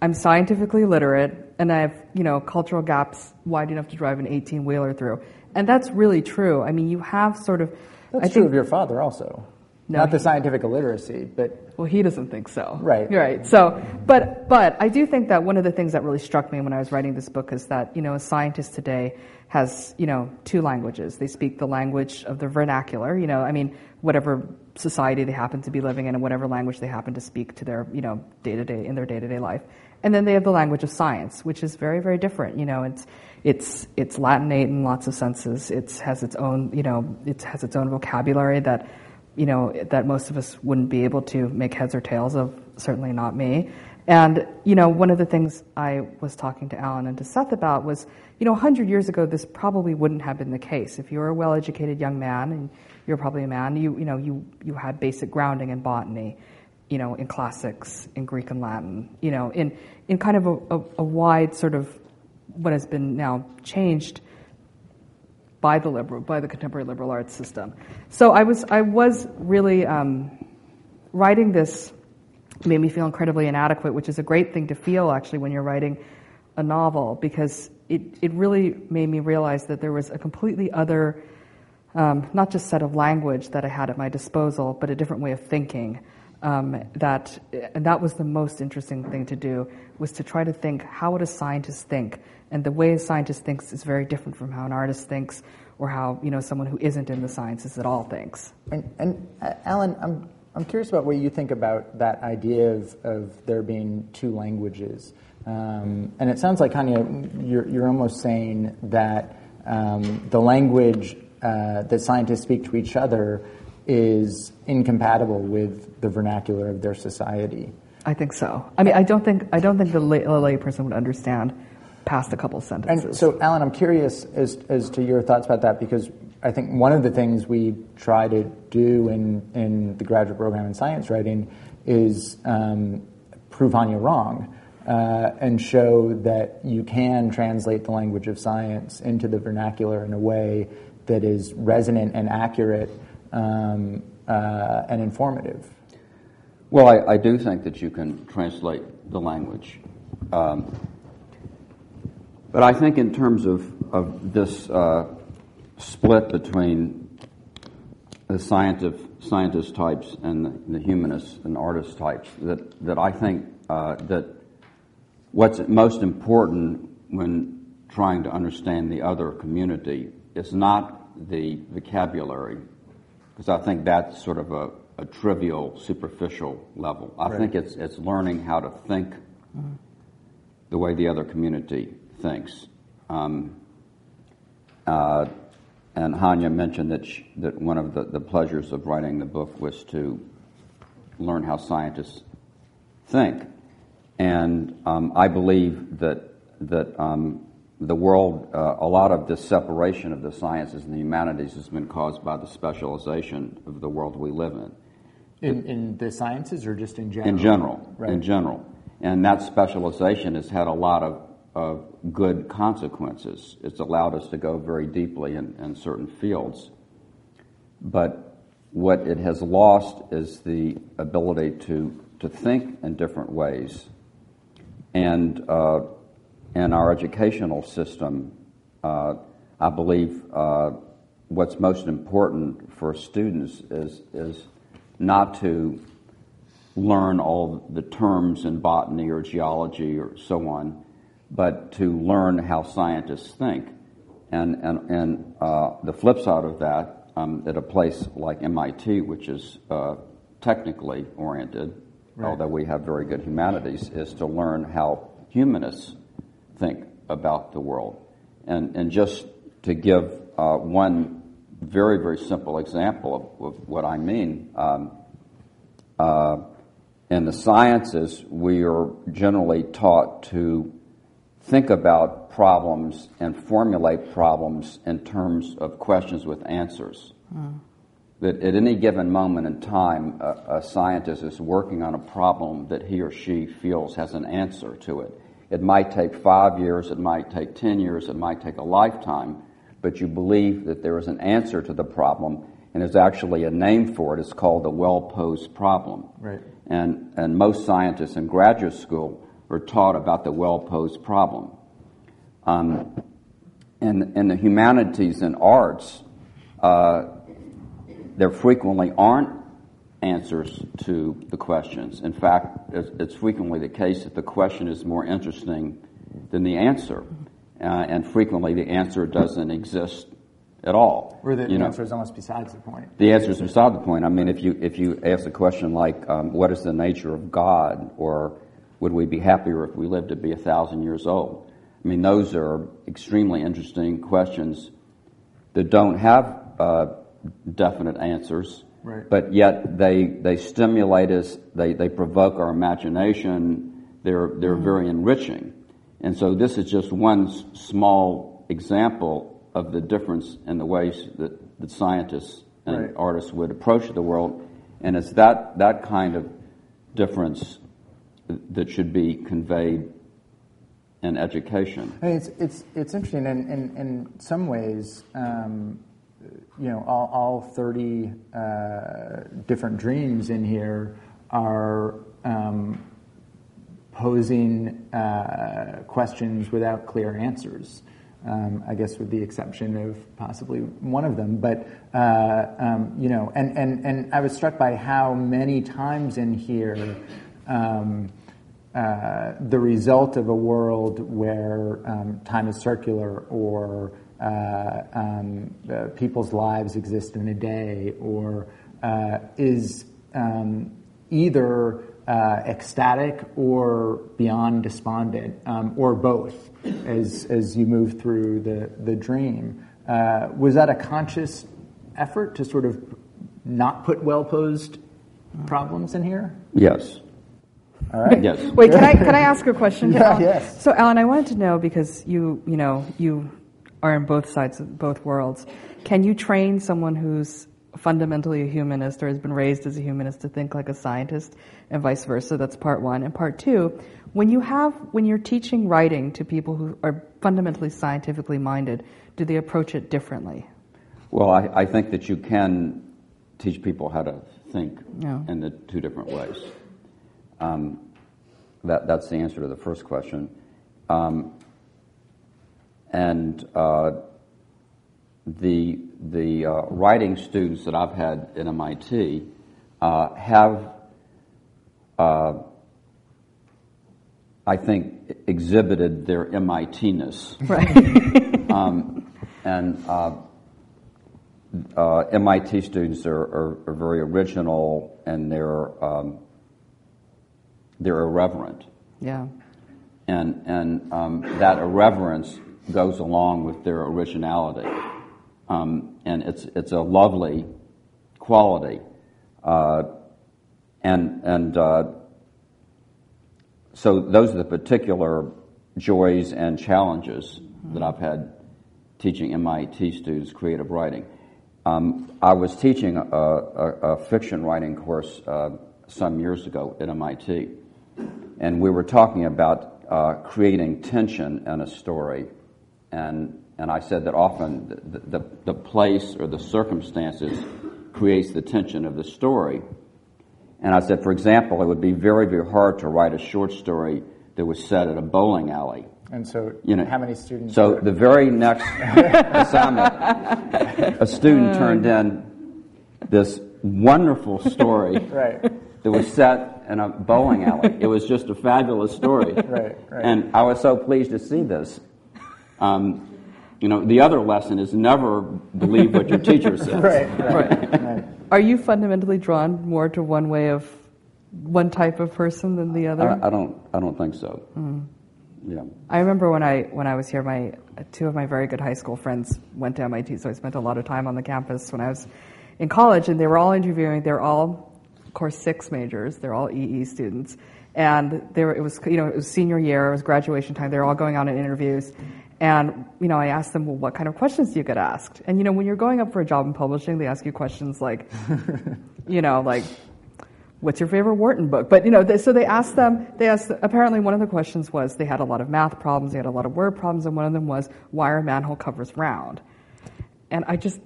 I'm scientifically literate and I have, you know, cultural gaps wide enough to drive an 18 wheeler through. And that's really true. I mean, you have sort of. That's I true think, of your father also. No, Not the scientific illiteracy, but Well, he doesn't think so. Right. Right. So, but but I do think that one of the things that really struck me when I was writing this book is that you know a scientist today has you know two languages. They speak the language of the vernacular. You know, I mean, whatever society they happen to be living in and whatever language they happen to speak to their you know day to day in their day to day life. And then they have the language of science, which is very very different. You know, it's it's it's Latinate in lots of senses. It has its own you know it has its own vocabulary that you know, that most of us wouldn't be able to make heads or tails of, certainly not me. And, you know, one of the things I was talking to Alan and to Seth about was, you know, 100 years ago, this probably wouldn't have been the case. If you were a well educated young man, and you're probably a man, you, you know, you, you had basic grounding in botany, you know, in classics, in Greek and Latin, you know, in, in kind of a, a, a wide sort of what has been now changed by the liberal, by the contemporary liberal arts system. So I was, I was really um, writing this made me feel incredibly inadequate, which is a great thing to feel actually when you're writing a novel because it, it really made me realize that there was a completely other, um, not just set of language that I had at my disposal, but a different way of thinking. Um, that and that was the most interesting thing to do was to try to think how would a scientist think and the way a scientist thinks is very different from how an artist thinks or how you know someone who isn't in the sciences at all thinks And, and uh, Alan, I'm, I'm curious about what you think about that idea of, of there being two languages. Um, and it sounds like, Hanya, you're, you're almost saying that um, the language uh, that scientists speak to each other is incompatible with the vernacular of their society. I think so. I mean, I don't think I don't think the lay, a layperson would understand past a couple sentences. And so, Alan, I'm curious as, as to your thoughts about that because I think one of the things we try to do in, in the graduate program in science writing is um, prove Hanya wrong. uh, and show that you can translate the language of science into the vernacular in a way that is resonant and accurate um, uh, and informative. Well, I, I, do think that you can translate the language. Um, but I think, in terms of, of this uh, split between the scientist, scientist types and the, the humanist and artist types, that, that I think uh, that what's most important when trying to understand the other community is not the vocabulary, because I think that's sort of a, a trivial, superficial level. I right. think it's, it's learning how to think mm-hmm. the way the other community thinks. Um, uh, and Hanya mentioned that, she, that one of the, the pleasures of writing the book was to learn how scientists think. And um, I believe that, that um, the world, uh, a lot of this separation of the sciences and the humanities has been caused by the specialization of the world we live in. In, in the sciences or just in general? In general. Right. In general. And that specialization has had a lot of of good consequences. It's allowed us to go very deeply in, in certain fields. But what it has lost is the ability to, to think in different ways. And uh, in our educational system, uh, I believe uh, what's most important for students is, is not to learn all the terms in botany or geology or so on, but to learn how scientists think. And, and, and uh, the flip side of that, um, at a place like MIT, which is uh, technically oriented, right. although we have very good humanities, is to learn how humanists think about the world. And, and just to give uh, one very, very simple example of, of what I mean, um, uh, in the sciences, we are generally taught to think about problems and formulate problems in terms of questions with answers. Mm. That at any given moment in time, a, a, scientist is working on a problem that he or she feels has an answer to it. It might take five years, it might take 10 years, it might take a lifetime, but you believe that there is an answer to the problem, and there's actually a name for it. It's called the well posed problem. Right. And, and most scientists in graduate school are taught about the well posed problem. Um, in, in the humanities and arts, uh, there frequently aren't answers to the questions. In fact, it's, frequently the case that the question is more interesting than the answer. Uh, and frequently the answer doesn't exist at all. Or the you answer know. is almost besides the point. The answer is beside the point. I mean, if you, if you ask a question like, um, what is the nature of God? Or would we be happier if we lived to be a thousand years old? I mean, those are extremely interesting questions that don't have uh, definite answers, right. but yet they they stimulate us, they they provoke our imagination. They're they're mm-hmm. very enriching, and so this is just one small example of the difference in the ways that, that scientists and right. artists would approach the world, and it's that that kind of difference that should be conveyed in education. I mean, it's, it's, it's interesting. In, in, in some ways, um, you know, all, all 30 uh, different dreams in here are um, posing uh, questions without clear answers. Um, I guess with the exception of possibly one of them. But, uh, um, you know, and, and, and I was struck by how many times in here um, uh, the result of a world where um, time is circular or uh, um, uh, people's lives exist in a day or uh, is um, either uh, ecstatic or beyond despondent um, or both as, as you move through the, the dream. was that a conscious effort to sort of not put well posed problems in here? Yes. All right. Yes. Wait, can I can I ask a question? yeah, yes. So, Alan, I wanted to know because you you know you are in both sides of both worlds. Can you train someone who's fundamentally a humanist or has been raised as a humanist to think like a scientist and vice versa. That's part one. And part two, when you have, when you're teaching writing to people who are fundamentally scientifically minded, do they approach it differently? Well, I, I think that you can teach people how to think in the two different ways. Um, that, that's the answer to the first question. Um, and uh, the, the uh, writing students that I've had at MIT uh, have, uh, I think, exhibited their MIT-ness. Right. Um, and uh, uh, MIT students are, are, are very original and they're um, they're irreverent, yeah. and and um, that irreverence goes along with their originality, um, and it's it's a lovely quality, uh, and and uh, so those are the particular joys and challenges that I've had teaching MIT students creative writing. Um, I was teaching a, a, a fiction writing course uh, some years ago at MIT, and we were talking about uh, creating tension in a story. And, and I said that often the, the, the place or the circumstances creates the tension of the story. And I said, for example, it would be very, very hard to write a short story that was set at a bowling alley. And so, You know, how many students? So the very next assignment, a student turned in this wonderful story right, that was set in a bowling alley. It was just a fabulous story. Right, right. And I was so pleased to see this. Um, you know, the other lesson is never believe what your teacher says. right, right, Right. right. Are you fundamentally drawn more to one way of one type of person than the other? I, I don't. I don't think so. Mm. Yeah. I remember when I when I was here, my two of my very good high school friends went to MIT, so I spent a lot of time on the campus when I was in college, and they were all interviewing. They're all, of course, six majors. They're all EE students, and they were, it was you know it was senior year, it was graduation time. They were all going on in interviews, and you know I asked them, well, what kind of questions do you get asked? And you know when you're going up for a job in publishing, they ask you questions like, you know like what's your favorite Wharton book? But you know, they, so they asked them. They asked. Apparently, one of the questions was they had a lot of math problems. They had a lot of word problems, and one of them was why are manhole covers round? And I just,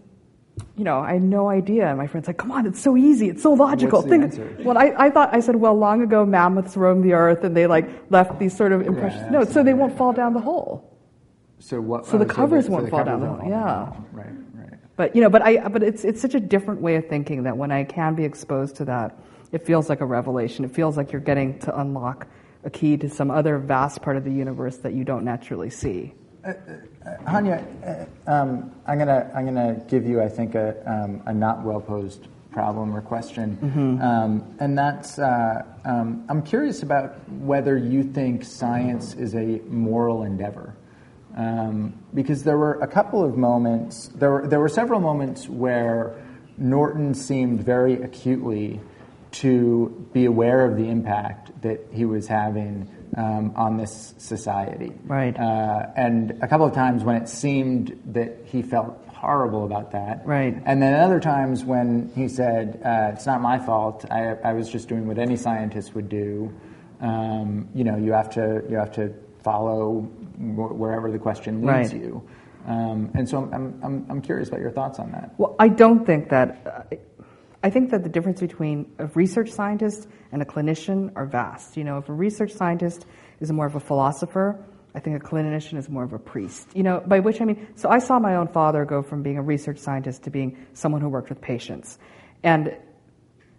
you know, I had no idea. And my friend's like, "Come on, it's so easy. It's so logical." Think- Well, I, I thought I said, "Well, long ago mammoths roamed the earth, and they like left these sort of impressions. Yeah, no, so they won't fall down the hole." So what? So the covers so won't the fall covers down the won't hole, fall yeah. down. Right, right. But you know, but I, but it's it's such a different way of thinking that when I can be exposed to that, it feels like a revelation. It feels like you're getting to unlock a key to some other vast part of the universe that you don't naturally see. Hanya, uh, um, I'm gonna I'm gonna give you, I think, a um, a not well posed problem or question, um, and that's uh, um, I'm curious about whether you think science is a moral endeavor, um, because there were a couple of moments, there were there were several moments where Norton seemed very acutely to be aware of the impact that he was having um, on this society. Right. Uh, and a couple of times when it seemed that he felt horrible about that. Right. And then other times when he said, uh, "It's not my fault. I, I was just doing what any scientist would do." Um, you know, you have to you have to follow wherever the question leads Right. you. Um, and so I'm, I'm, I'm curious about your thoughts on that. Well, I don't think that. Uh, I think that the difference between a research scientist and a clinician are vast. You know, if a research scientist is more of a philosopher, I think a clinician is more of a priest. You know, by which I mean, so I saw my own father go from being a research scientist to being someone who worked with patients, and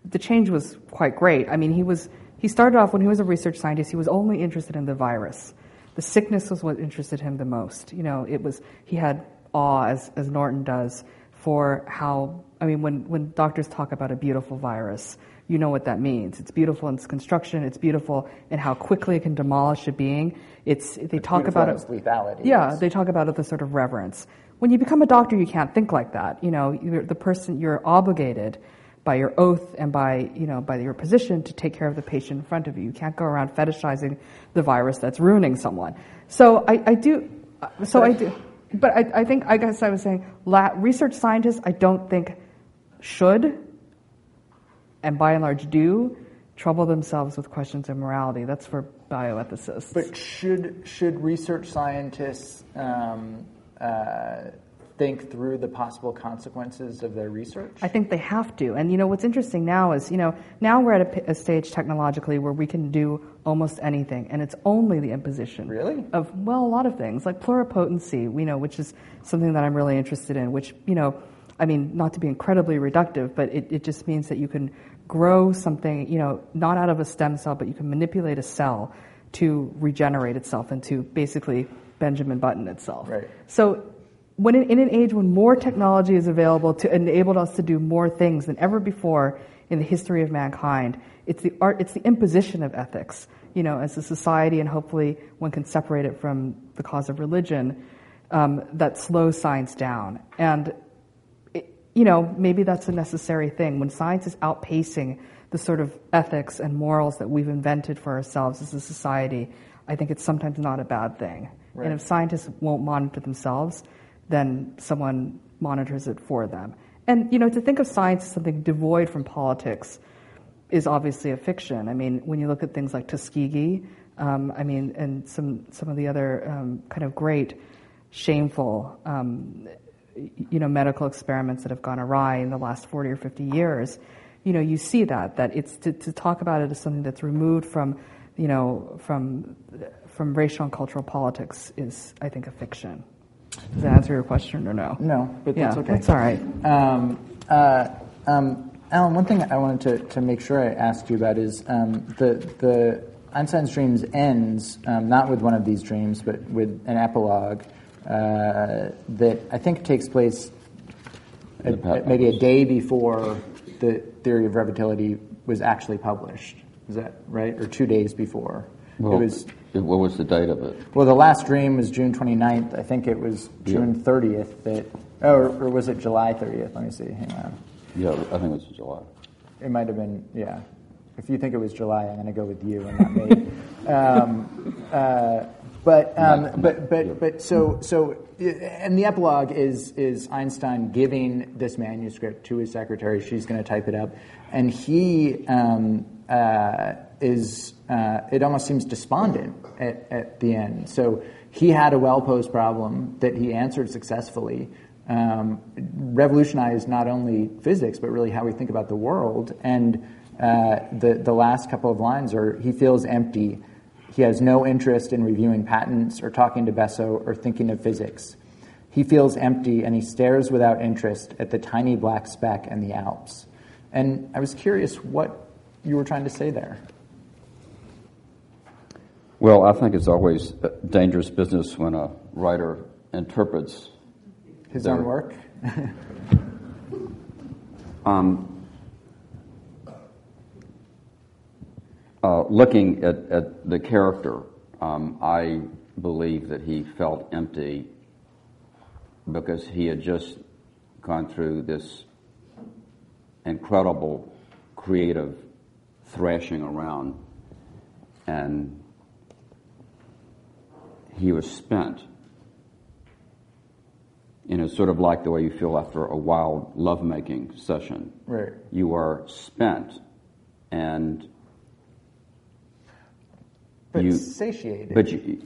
the change was quite great. I mean, he was he started off when he was a research scientist. He was only interested in the virus. The sickness was what interested him the most. You know, it was he had awe, as as Norton does, for how I mean, when when doctors talk about a beautiful virus, you know what that means. It's beautiful in its construction. It's beautiful in how quickly it can demolish a being. It's they talk about it. its lethality, Yeah, yes. they talk about it with a sort of reverence. When you become a doctor, you can't think like that. You know, you're the person you're obligated by your oath and by you know by your position to take care of the patient in front of you. You can't go around fetishizing the virus that's ruining someone. So I, I do. So I do. But I, I think I guess I was saying la- research scientists. I don't think should, and by and large do, trouble themselves with questions of morality. That's for bioethicists. But should should research scientists um, uh, think through the possible consequences of their research? I think they have to. And you know what's interesting now is you know now we're at a, a stage technologically where we can do almost anything, and it's only the imposition Really? of well a lot of things like pluripotency. You know, which is something that I'm really interested in. Which you know, I mean, not to be incredibly reductive, but it, it just means that you can grow something. You know, not out of a stem cell, but you can manipulate a cell to regenerate itself and to basically Benjamin Button itself. Right. So when in, in an age when more technology is available to enable us to do more things than ever before in the history of mankind, it's the art, it's the imposition of ethics, you know, as a society, and hopefully one can separate it from the cause of religion, um, that slows science down. And, it, you know, maybe that's a necessary thing. When science is outpacing the sort of ethics and morals that we've invented for ourselves as a society, I think it's sometimes not a bad thing. Right. And if scientists won't monitor themselves, then someone monitors it for them. And you know, to think of science as something devoid from politics is obviously a fiction. I mean, when you look at things like Tuskegee, um, I mean, and some some of the other um, kind of great, shameful, um, you know, medical experiments that have gone awry in the last forty or fifty years, you know, you see that that it's to, to talk about it as something that's removed from, you know, from from racial and cultural politics is, I think, a fiction. Does that answer your question or no? No, but yeah, that's okay. That's all right. Um, uh, um, Alan, one thing I wanted to, to make sure I asked you about is um, the the Einstein's dreams ends um, not with one of these dreams, but with an epilogue uh, that I think takes place The at- Pat at maybe a day before the theory of relativity was actually published. Is that right? Or two days before? Well, it was. What was the date of it? Well, the last dream was June 29th. I think it was June 30th that, oh, or, or was it July 30th? Let me see. Hang on. Yeah, I think it was July. It might have been, yeah. If you think it was July, I'm going to go with you and not me. um, uh, but, um, but, but, but, so, so, and the epilogue is is Einstein giving this manuscript to his secretary. She's going to type it up, and he um, uh, is. Uh, it almost seems despondent at, at the end. So he had a well posed problem that he answered successfully um, revolutionized not only physics but really how we think about the world. And uh, the the last couple of lines are he feels empty. He has no interest in reviewing patents or talking to Besso or thinking of physics. He feels empty and he stares without interest at the tiny black speck and the Alps. And I was curious what you were trying to say there. Well, I think it's always a dangerous business when a writer interprets His There- own work. Uh, looking at, at the character, um, I believe that he felt empty because he had just gone through this incredible creative thrashing around and he was spent. You know, sort of like the way you feel after a wild lovemaking session. Right. You are spent and But You- satiated. but you,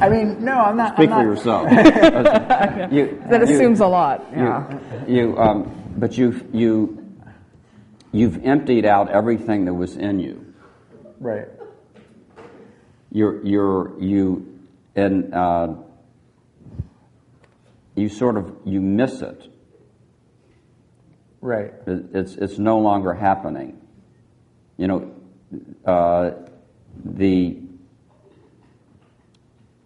I mean, no, I'm not. Speak I'm for not, yourself. you, That you- assumes a lot. Yeah. you, um, but you've you, you've emptied out everything that was in you. Right. You're you're you and uh, you sort of you miss it. Right. It- It's it's no longer happening. You know, uh, the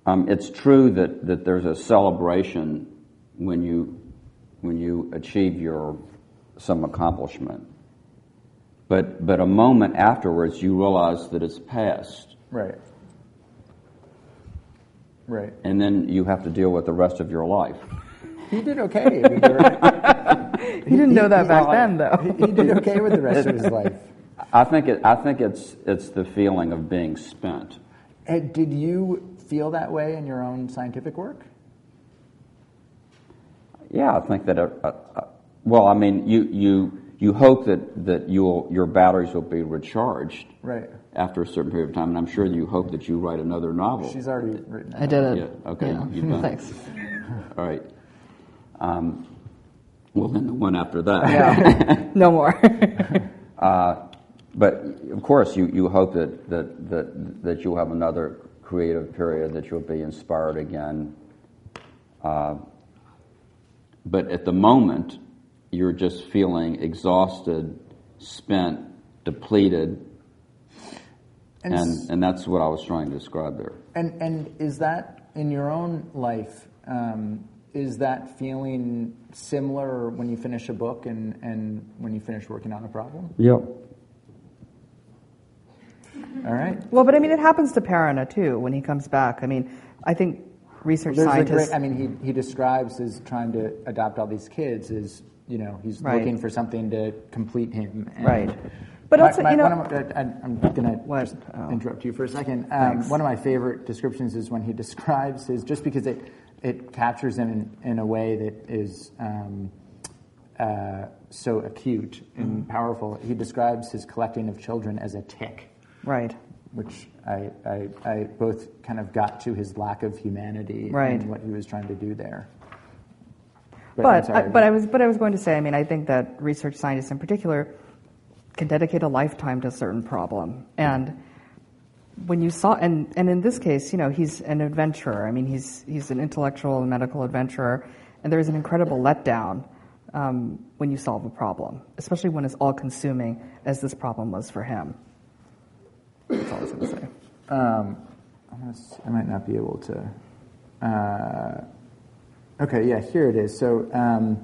um, it's true that, that there's a celebration when you when you achieve your some accomplishment, but but a moment afterwards you realize that it's past, Right. Right. and then you have to deal with the rest of your life. He did okay. with the- He didn't know that back he- then, though. He, he did okay with the rest of his life. I think it, I think it's it's the feeling of being spent. Uh, Did you feel that way in your own scientific work? Yeah, I think that uh, uh, Well, I mean, you you you hope that that you'll your batteries will be recharged Right. after a certain period of time, and I'm sure you hope that you write another novel. She's already written. I did it. Yeah, okay, Yeah. you've done it. Thanks. All right. Um, well, then the one after that. No more. But of course, you, you hope that, that, that, that you'll have another creative period, that you'll be inspired again. Uh, but at the moment, you're just feeling exhausted, spent, depleted, And and, and that's what I was trying to describe there. And and is that in your own life? Um, is that feeling similar when you finish a book and, and when you finish working on a problem? Yep. All right. well, but I mean, it happens to Perina too when he comes back. I mean, I think research There's scientists. great. I mean, he he describes as trying to adopt all these kids as you know he's Right. looking for something to complete him. And Right. But my- also, my- you know- my- I'm going to Oh. interrupt you for a second. Um, one of my favorite descriptions is when he describes his just because it it captures him in, in a way that is. Um, uh, so acute and Mm-hmm. powerful. He describes his collecting of children as a tick, right. which I, I, I both kind of got to his lack of humanity Right. and what he was trying to do there. But, I, but I was but I was going to say, I mean, I think that research scientists in particular can dedicate a lifetime to a certain problem, and when you saw and and in this case, you know, he's an adventurer. I mean, he's he's an intellectual and medical adventurer, and there is an incredible letdown um, when you solve a problem, especially when it's all consuming, as this problem was for him. That's all I was going to say. Um, I'm gonna s- I might not be able to. Uh, okay, yeah, here it is. So, um,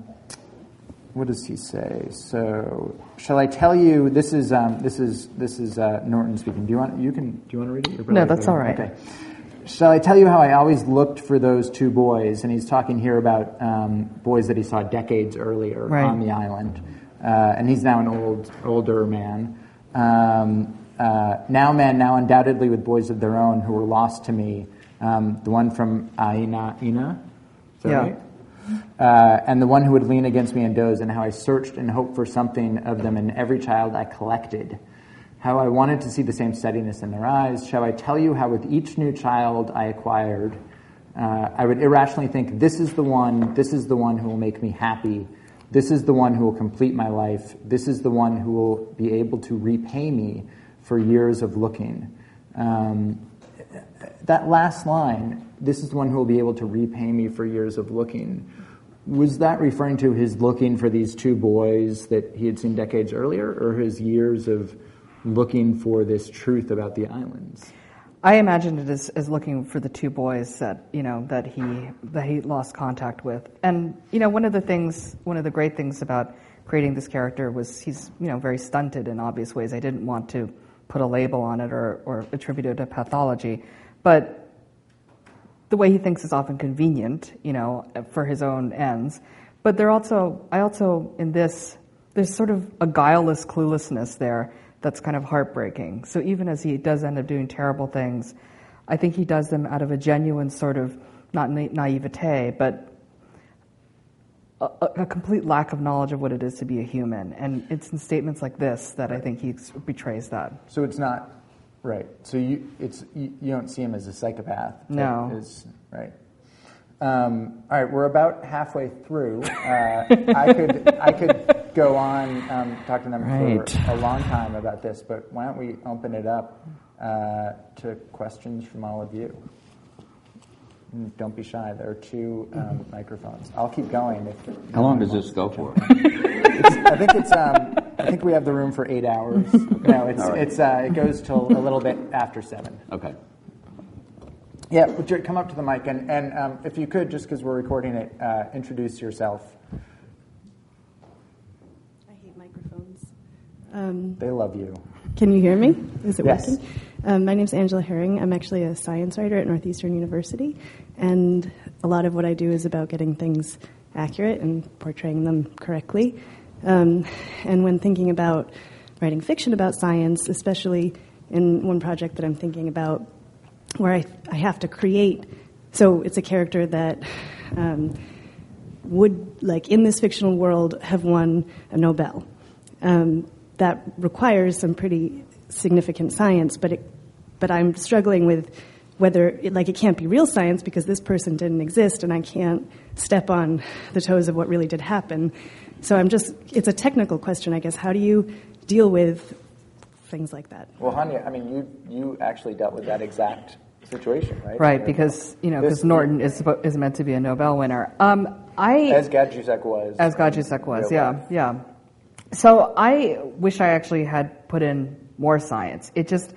what does he say? So, shall I tell you? This is um, this is this is uh, Norton speaking. Do you want you can do you want to read it? No, that's all right. Okay. Shall I tell you how I always looked for those two boys? And he's talking here about um, boys that he saw decades earlier Right. on the island, uh, and he's now an old older man. Um, uh, now men, now undoubtedly with boys of their own who were lost to me. Um, the one from Aina, Ina, is that Yeah. right? Uh, and the one who would lean against me and doze, and how I searched and hoped for something of them in every child I collected. How I wanted to see the same steadiness in their eyes. Shall I tell you how, with each new child I acquired, uh, I would irrationally think, this is the one, this is the one who will make me happy. This is the one who will complete my life. This is the one who will be able to repay me for years of looking. Um, that last line, this is the one who will be able to repay me for years of looking. Was that referring to his looking for these two boys that he had seen decades earlier, or his years of looking for this truth about the islands? I imagined it as, as looking for the two boys that you know that he that he lost contact with, and you know one of the things, one of the great things about creating this character was he's you know very stunted in obvious ways. I didn't want to put a label on it or, or attribute it to pathology, but the way he thinks is often convenient, you know, for his own ends. But there also, I also in this, there's sort of a guileless cluelessness there that's kind of heartbreaking. So even as he does end up doing terrible things, I think he does them out of a genuine sort of not na- naivete, but a, a- a complete lack of knowledge of what it is to be a human. And it's in statements like this that I think he betrays that. So it's not right. So you it's you, you don't see him as a psychopath. No. is right. Um, all right, we're about halfway through. Uh, I could I could go on um, talking to them Right. for a long time about this, but why don't we open it up uh, to questions from all of you? Don't be shy. There are two um, microphones. I'll keep going. If How long does this go for? I think it's. I think we have the room for eight hours. No, it's All right. it's. Uh, it goes till a little bit after seven. Okay. Yeah, would you come up to the mic and, and um, if you could, just because we're recording it, uh, introduce yourself. I hate microphones. Um, They love you. can you hear me? Is it Yes. working? Um, my name is Angela Herring. I'm actually a science writer at Northeastern University, and a lot of what I do is about getting things accurate and portraying them correctly. Um, and when thinking about writing fiction about science, especially in one project that I'm thinking about, where I, I have to create, so it's a character that um, would, like in this fictional world, have won a Nobel. Um, that requires some pretty significant science, but it, but I'm struggling with whether it, like it can't be real science because this person didn't exist and I can't step on the toes of what really did happen. So I'm just it's a technical question, I guess. How do you deal with things like that? Well, Hanya, I mean, you you actually dealt with that exact situation, right? Right, because you know, because Norton is is meant to be a Nobel winner. Um, I as Gajdusek was. As Gajdusek was, yeah, life. yeah. So I wish I actually had put in more science. It just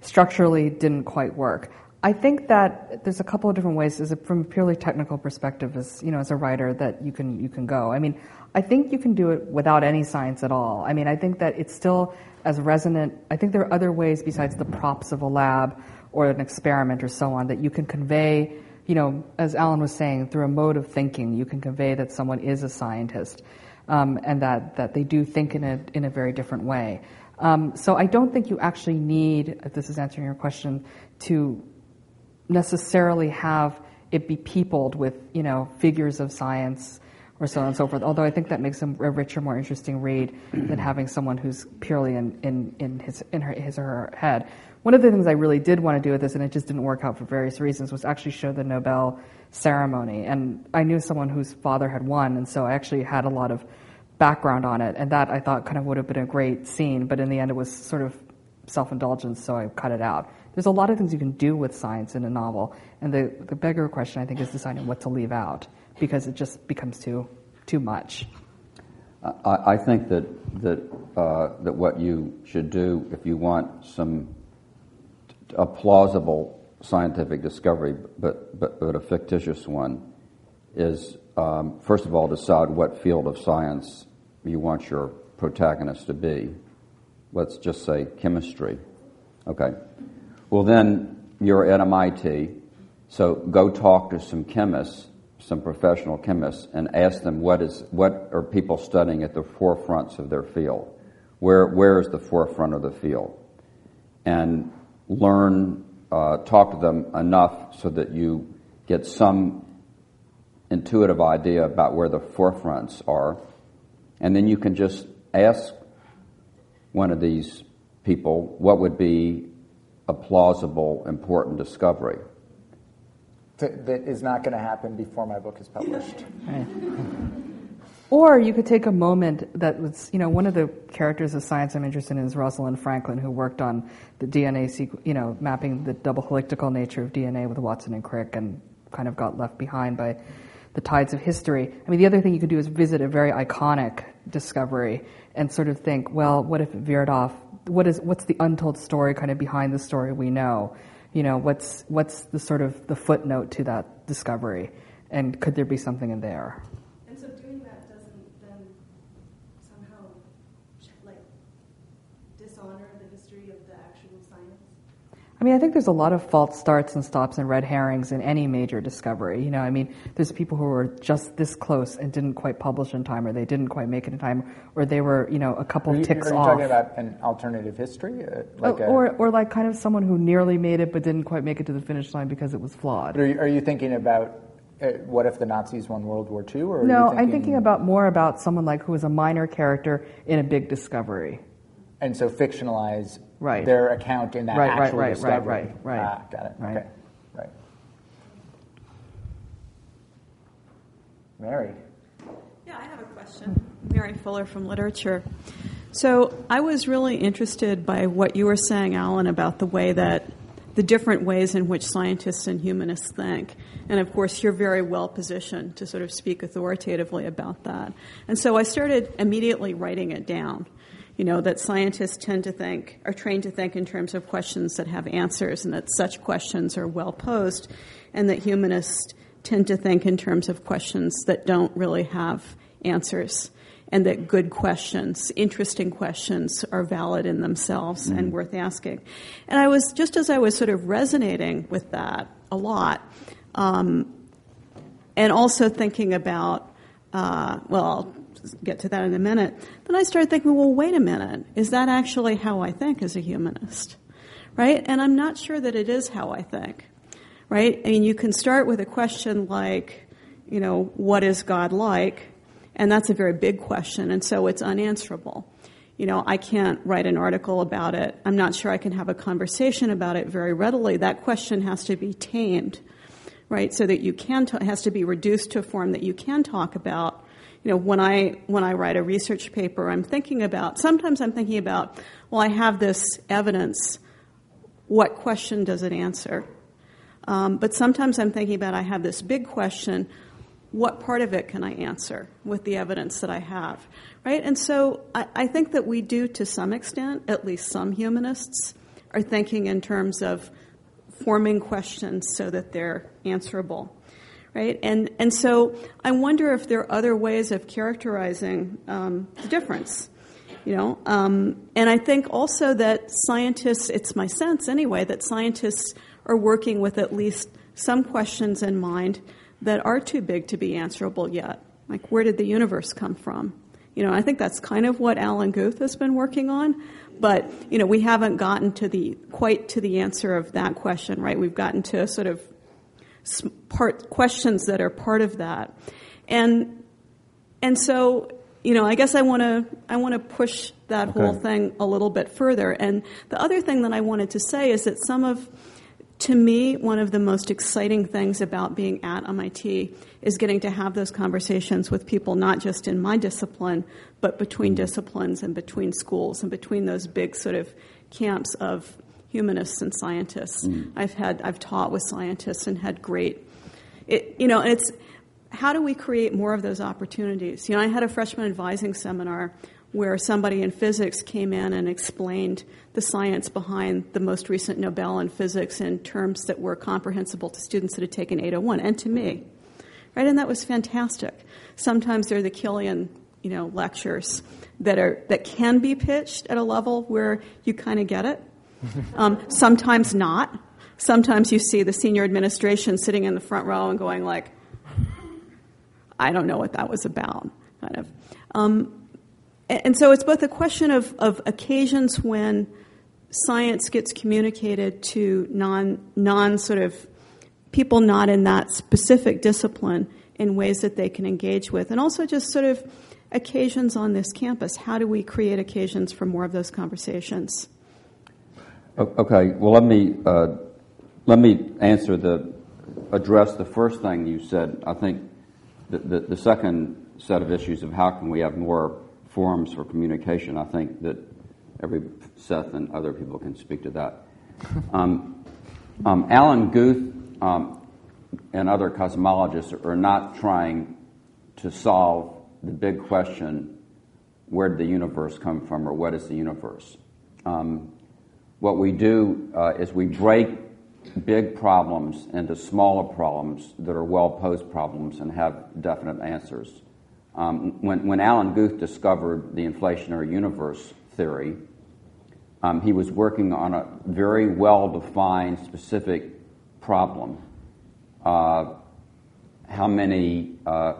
structurally didn't quite work. I think that there's a couple of different ways, as a, from a purely technical perspective, as you know, as a writer, that you can you can go. I mean, I think you can do it without any science at all. I mean, I think that it's still as resonant. I think there are other ways besides the props of a lab or an experiment or so on that you can convey. You know, as Alan was saying, through a mode of thinking, you can convey that someone is a scientist, um, and that that they do think in a in a very different way. Um, so I don't think you actually need, if this is answering your question, to necessarily have it be peopled with, you know, figures of science or so on and so forth. Although I think that makes a richer, more interesting read than mm-hmm. having someone who's purely in, in, in, his, in her, his or her head. One of the things I really did want to do with this, and it just didn't work out for various reasons, was actually show the Nobel ceremony. And I knew someone whose father had won, and so I actually had a lot of background on it. And that I thought kind of would have been a great scene, but in the end it was sort of self indulgence, so I cut it out. There's a lot of things you can do with science in a novel, and the, the bigger question, I think, is deciding what to leave out because it just becomes too, too much. I, I think that, that, uh, that what you should do if you want some a plausible scientific discovery, but, but, but a fictitious one, is um, first of all decide what field of science you want your protagonist to be. Let's just say chemistry. Okay. Well, then you're at MIT, so go talk to some chemists, some professional chemists, and ask them what is what are people studying at the forefronts of their field. Where where is the forefront of the field? And learn, uh, talk to them enough so that you get some intuitive idea about where the forefronts are, and then you can just ask one of these people what would be a plausible, important discovery. That is not going to happen before my book is published. Right. Or you could take a moment that was, you know, one of the characters of science I'm interested in is Rosalind Franklin, who worked on the DNA, sequ- you know, mapping the double helical nature of DNA with Watson and Crick, and kind of got left behind by the tides of history. I mean, the other thing you could do is visit a very iconic discovery and sort of think, well, what if it veered off what is what's the untold story kind of behind the story we know? You know, what's what's the sort of the footnote to that discovery, and could there be something in there? And so doing that doesn't then somehow like dishonor the history of the actual science. I mean, I think there's a lot of false starts and stops and red herrings in any major discovery. You know, I mean, there's people who were just this close and didn't quite publish in time, or they didn't quite make it in time, or they were, you know, a couple are you, ticks are you off. talking about an alternative history, uh, like oh, or, or like kind of someone who nearly made it but didn't quite make it to the finish line because it was flawed. Are you, are you thinking about uh, what if the Nazis won World War II? Or no, thinking... I'm thinking about more about someone like who was a minor character in a big discovery. And so fictionalize right. their account in that right, actual right, right, discovery. Right, right, right. Ah, got it. Right. Okay. Right. Mary. Yeah, I have a question. Mary Fuller from Literature. So I was really interested by what you were saying, Alan, about the way that the different ways in which scientists and humanists think. And of course, you're very well positioned to sort of speak authoritatively about that. And so I started immediately writing it down you know, that scientists tend to think, are trained to think in terms of questions that have answers and that such questions are well posed, and that humanists tend to think in terms of questions that don't really have answers and that good questions, interesting questions, are valid in themselves mm-hmm. and worth asking. And I was, just as I was sort of resonating with that a lot, um, and also thinking about, uh, well, get to that in a minute. Then I started thinking, well, wait a minute. Is that actually how I think as a humanist? Right? And I'm not sure that it is how I think. Right? I mean, you can start with a question like, you know, what is God like? And that's a very big question, and so it's unanswerable. You know, I can't write an article about it. I'm not sure I can have a conversation about it very readily. That question has to be tamed, right? So that you can, t- has to be reduced to a form that you can talk about. You know, when I, when I write a research paper, I'm thinking about, sometimes I'm thinking about, well, I have this evidence. What question does it answer? Um, but sometimes I'm thinking about, I have this big question what part of it can I answer with the evidence that I have, right? And so I, I, think that we do, to some extent, at least some humanists, are thinking in terms of forming questions so that they're answerable, right? And and so I wonder if there are other ways of characterizing um, the difference, you know. Um, and I think also that scientists, it's my sense anyway, that scientists are working with at least some questions in mind that are too big to be answerable yet. Like, where did the universe come from? You know, I think that's kind of what Alan Guth has been working on, but you know, we haven't gotten to the quite to the answer of that question, right? We've gotten to sort of part questions that are part of that, and and so you know, I guess I want to I want to push that okay. whole thing a little bit further. And the other thing that I wanted to say is that some of to me, one of the most exciting things about being at MIT is getting to have those conversations with people not just in my discipline, but between mm-hmm. disciplines and between schools and between those big sort of camps of humanists and scientists. Mm. I've had I've taught with scientists and had great it, you know, it's how do we create more of those opportunities? You know, I had a freshman advising seminar where somebody in physics came in and explained the science behind the most recent Nobel in physics in terms that were comprehensible to students that had taken 801 and to me. Right? And that was fantastic. Sometimes there are the Killian, you know, lectures that are that can be pitched at a level where you kind of get it. Um, sometimes not. Sometimes you see the senior administration sitting in the front row and going like, "I don't know what that was about," kind of. Um, and so it's both a question of, of occasions when science gets communicated to non, non sort of people not in that specific discipline in ways that they can engage with, and also just sort of occasions on this campus. How do we create occasions for more of those conversations? Okay, well, let me, uh, let me answer the, address the first thing you said. I think the, the, the second set of issues of how can we have more forums for communication. I think that every Seth and other people can speak to that. Um, um, Alan Guth um, and other cosmologists are not trying to solve the big question where did the universe come from or what is the universe? Um, what we do uh, is we break big problems into smaller problems that are well posed problems and have definite answers. Um, when, when Alan Guth discovered the inflationary universe theory, um, he was working on a very well defined, specific problem. Uh, how many uh,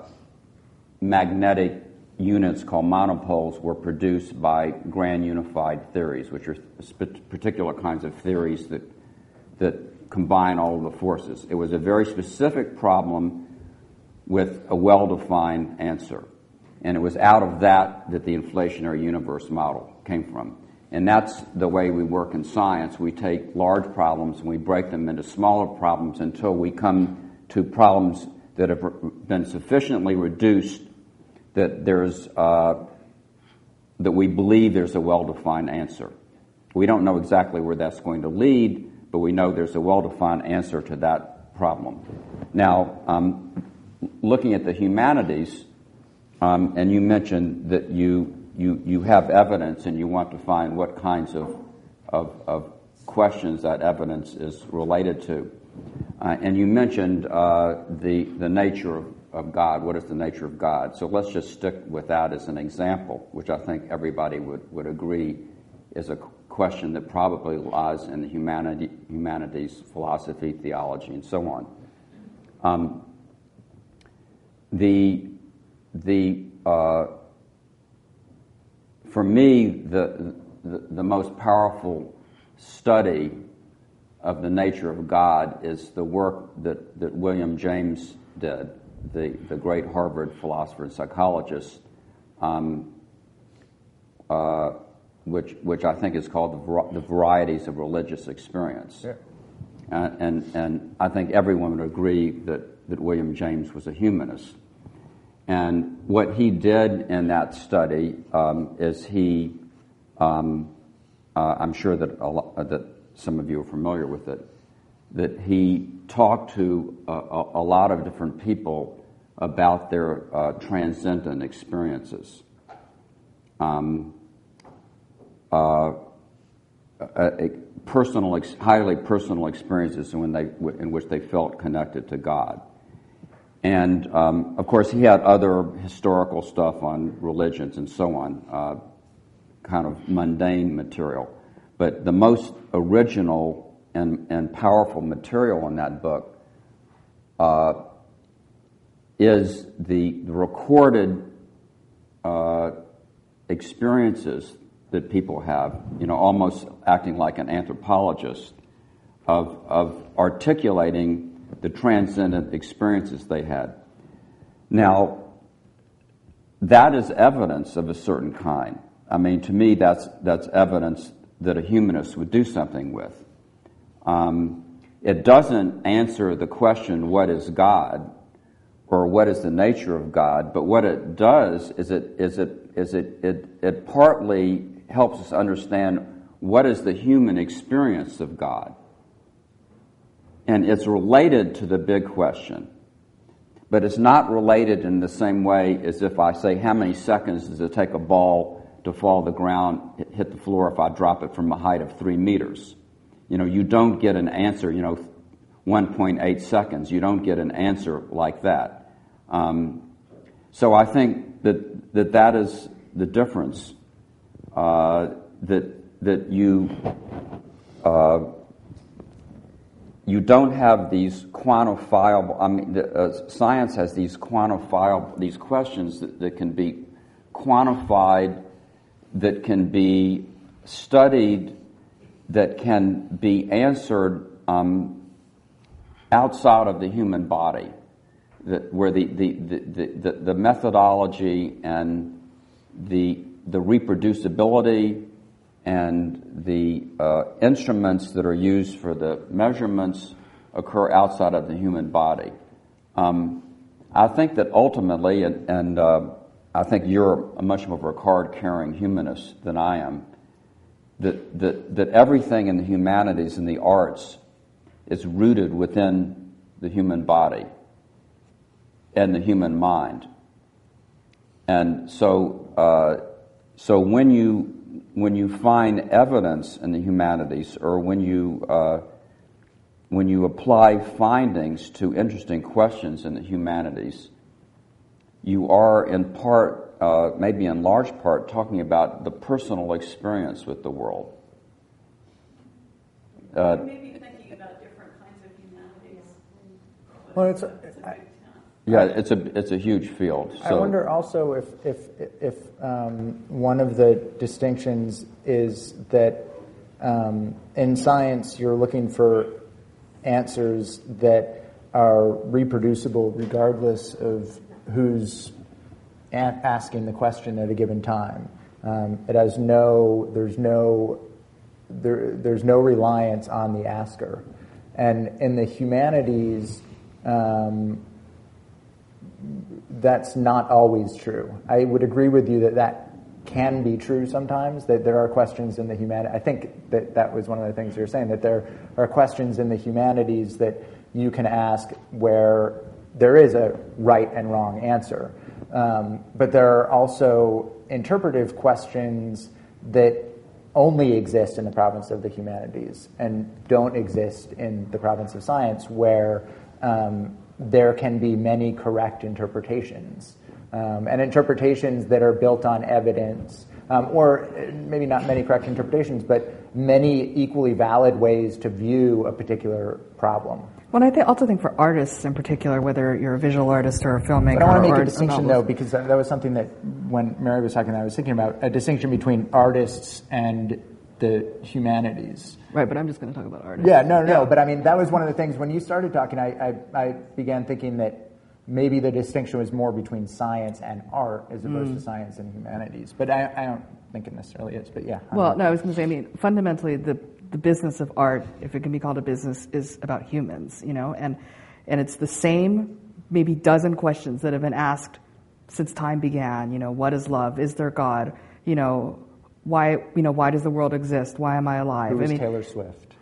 magnetic units called monopoles were produced by grand unified theories, which are particular kinds of theories that, that combine all of the forces. It was a very specific problem with a well defined answer. And it was out of that that the inflationary universe model came from. And that's the way we work in science. We take large problems and we break them into smaller problems until we come to problems that have been sufficiently reduced that there's uh, that we believe there's a well-defined answer. We don't know exactly where that's going to lead, but we know there's a well-defined answer to that problem. Now, um, looking at the humanities, um, and you mentioned that you, you, you have evidence and you want to find what kinds of, of, of questions that evidence is related to. Uh, and you mentioned uh, the, the nature of, of God. What is the nature of God? So let's just stick with that as an example, which I think everybody would, would agree is a question that probably lies in the humanity, humanities, philosophy, theology, and so on. Um, the, the, uh, for me, the, the, the most powerful study of the nature of God is the work that, that William James did the, the great Harvard philosopher and psychologist, um, uh, which, which I think is called the, the varieties of religious experience. Yeah. And, and, and I think everyone would agree that, that William James was a humanist. And what he did in that study um, is he, um, uh, I'm sure that, lot, that some of you are familiar with it, that he talked to a, a, a lot of different people about their uh, transcendent experiences. Um, uh, a, personal, highly personal experiences in, when they, in which they felt connected to God. And um, of course, he had other historical stuff on religions and so on, uh, kind of mundane material. But the most original and, and powerful material in that book uh, is the, recorded uh, experiences that people have, you know, almost acting like an anthropologist of, of articulating the transcendent experiences they had. Now, that is evidence of a certain kind. I mean, to me, that's, that's evidence that a humanist would do something with. Um, it doesn't answer the question, what is God? Or what is the nature of God? But what it does is it, is it, is it, it, it partly helps us understand what is the human experience of God. And it's related to the big question. But it's not related in the same way as if I say, how many seconds does it take a ball to fall to the ground, hit the floor if I drop it from a height of three meters? You know, you don't get an answer, you know, 1.8 seconds. You don't get an answer like that. Um, so I think that, that that is the difference uh, that, that you uh, you don't have these quantifiable, I mean, the, uh, science has these quantifiable, these questions that, that, can be quantified, that can be studied, that can be answered um, outside of the human body, that, where the, the, the, the, the methodology and the, the reproducibility and the uh, instruments that are used for the measurements occur outside of the human body. Um, I think that ultimately, and, and uh, I think you're a much more of a card carrying humanist than I am, that, that, that everything in the humanities and the arts is rooted within the human body and the human mind. And so, uh, so when you when you find evidence in the humanities or when you, uh, when you apply findings to interesting questions in the humanities, you are in part, uh, maybe in large part, talking about the personal experience with the world. Uh, maybe thinking about different kinds of humanities. Well, it's, yeah, it's a it's a huge field. So. I wonder also if if if um, one of the distinctions is that um, in science you're looking for answers that are reproducible regardless of who's a- asking the question at a given time. Um, it has no there's no there, there's no reliance on the asker, and in the humanities. Um, that's not always true. I would agree with you that that can be true sometimes, that there are questions in the humanities. I think that that was one of the things you were saying, that there are questions in the humanities that you can ask where there is a right and wrong answer. Um, but there are also interpretive questions that only exist in the province of the humanities and don't exist in the province of science, where um, there can be many correct interpretations. Um, and interpretations that are built on evidence, um, or maybe not many correct interpretations, but many equally valid ways to view a particular problem. Well, I th- also think for artists in particular, whether you're a visual artist or a filmmaker, but I want to make a distinction though, because that, that was something that when Mary was talking, I was thinking about a distinction between artists and the humanities. Right, but I'm just going to talk about artists. Yeah, no, no, yeah. but I mean, that was one of the things when you started talking, I, I, I began thinking that maybe the distinction was more between science and art as opposed Mm. to science and humanities. But I, I don't think it necessarily is. But yeah. Well, no, I was going to say. I mean, fundamentally, the the business of art, if it can be called a business, is about humans. You know, and and it's the same maybe dozen questions that have been asked since time began. You know, what is love? Is there God? You know, why? You know, why does the world exist? Why am I alive? Who is I mean, Taylor Swift?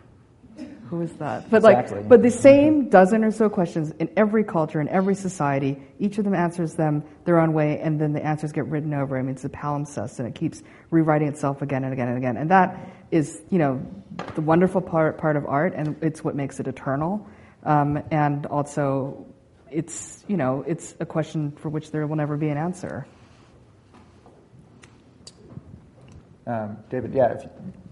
Who is that? But Exactly. like, but the same dozen or so questions in every culture, in every society, each of them answers them their own way, and then the answers get written over. I mean, it's a palimpsest, and it keeps rewriting itself again and again and again. And that is, you know, the wonderful part part of art, and it's what makes it eternal. Um, and also, it's you know, it's a question for which there will never be an answer. Um, David, yeah, if you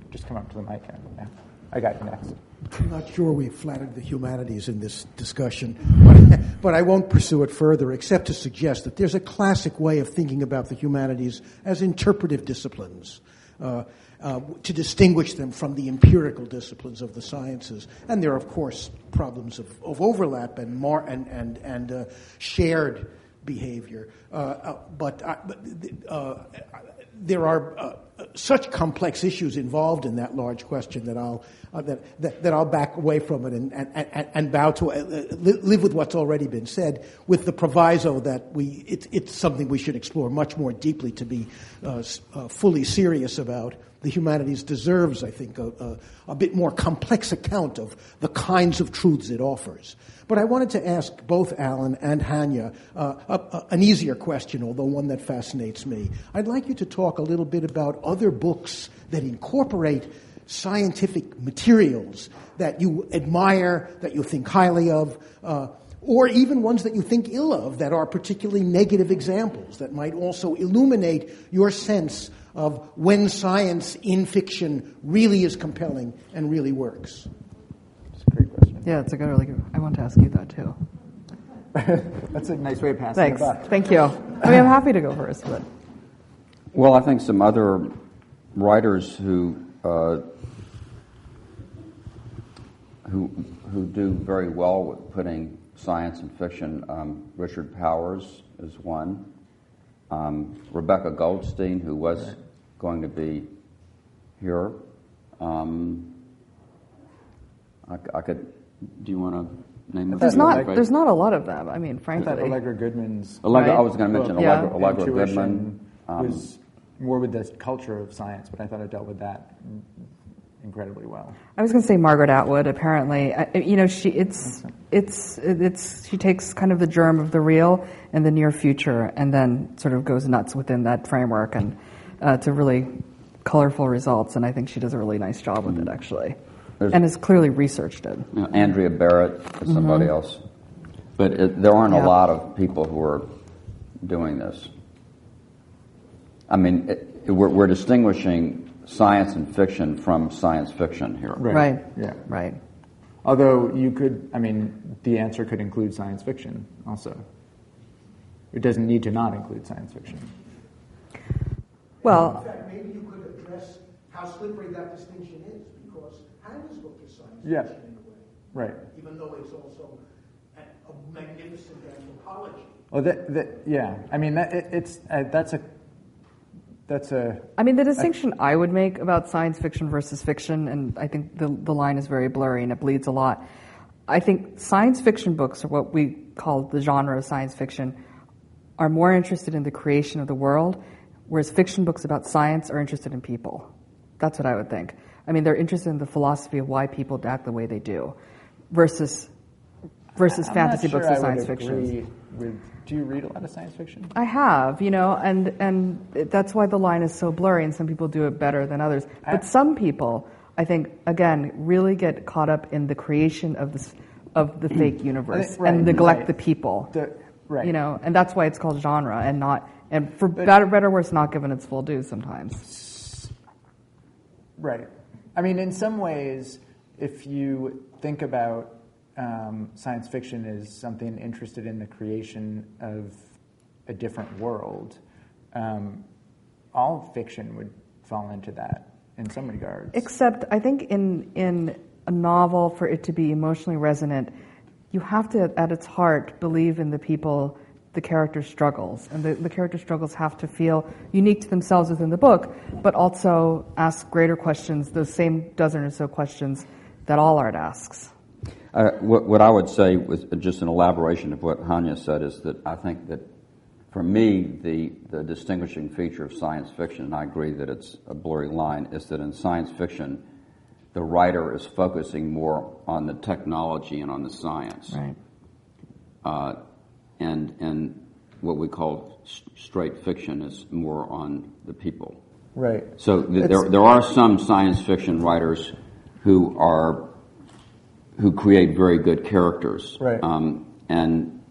just come up to the mic. and- Yeah. I got you next. I'm not sure we've flattered the humanities in this discussion, but, but I won't pursue it further except to suggest that there's a classic way of thinking about the humanities as interpretive disciplines. Uh, uh, to distinguish them from the empirical disciplines of the sciences. And there are, of course, problems of, of overlap and, mar- and, and, and uh, shared behavior. Uh, uh, but I, but, uh, there are uh, such complex issues involved in that large question that I'll uh, that, that that I'll back away from it and and, and, and bow to uh, live with what's already been said, with the proviso that we it's it's something we should explore much more deeply to be uh, uh, fully serious about. The humanities deserves, I think, a, a, a bit more complex account of the kinds of truths it offers. But I wanted to ask both Alan and Hanya uh, a, a, an easier question, although one that fascinates me. I'd like you to talk a little bit about other books that incorporate scientific materials that you admire, that you think highly of, uh, or even ones that you think ill of that are particularly negative examples that might also illuminate your sense of when science in fiction really is compelling and really works. It's a great question. Yeah, it's a good, really good. I want to ask you that too. That's a nice way of passing Thanks. it back. Thank you. I mean, I'm happy to go first, but. Well, I think some other writers who uh, who who do very well with putting science and fiction. Um, Richard Powers is one. Um, Rebecca Goldstein, who was going to be here. Um, I, I could. Do you want to name? a There's not. other There's not a lot of them. I mean, I thought frankly. Allegra Goodman's Allegra, Right. I was going to mention book, Yeah. Allegra, Allegra Goodman. Um, was more with the culture of science, but I thought it dealt with that incredibly well. I was going to say Margaret Atwood. Apparently, I, you know, she it's it's it's she takes kind of the germ of the real and the near future, and then sort of goes nuts within that framework and uh, to really colorful results. And I think she does a really nice job with it, actually, There's- and has clearly researched it. you know, Andrea Barrett is somebody else. But it, there aren't Mm-hmm. Yeah. a lot of people who are doing this. I mean, it, it- we're, we're distinguishing science and fiction from science fiction here. Right. Right. Yeah. Right. Although you could, I mean, the answer could include science fiction also. It doesn't need to not include science fiction. Well, In fact, maybe you could address how slippery that distinction is, because Hanya's book is science Yeah. fiction in a way, Right. even though it's also a, a magnificent anthropology. Well, that, that yeah. I mean, that, it, it's uh, that's a that's a I mean, the distinction I would make about science fiction versus fiction, and I think the, the line is very blurry and it bleeds a lot. I think science fiction books, or what we call the genre of science fiction, are more interested in the creation of the world, whereas fiction books about science are interested in people. That's what I would think. I mean, they're interested in the philosophy of why people act the way they do, versus versus I'm fantasy sure books and science fiction. With, do you read a lot of science fiction? I have, you know, and and that's why the line is so blurry, and some people do it better than others. But some people, I think, again, really get caught up in the creation of this of the fake universe right, and neglect right. the people. The, right. You know, and that's why it's called genre, and not and for better, better or worse, not given its full due sometimes. Right. I mean, in some ways, if you think about um, science fiction as something interested in the creation of a different world, um, all fiction would fall into that in some regards. Except, I think in in a novel, for it to be emotionally resonant, you have to, at its heart, believe in the people, the character struggles. And the, the character struggles have to feel unique to themselves within the book, but also ask greater questions, those same dozen or so questions that all art asks. Uh, what, what, I would say, with just an elaboration of what Hanya said, is that I think that for me, the, the distinguishing feature of science fiction, and I agree that it's a blurry line, is that in science fiction, the writer is focusing more on the technology and on the science. Right. Uh, and, and what we call straight fiction is more on the people. Right. So th- there, there are some science fiction writers who are who create very good characters. Right. Um, and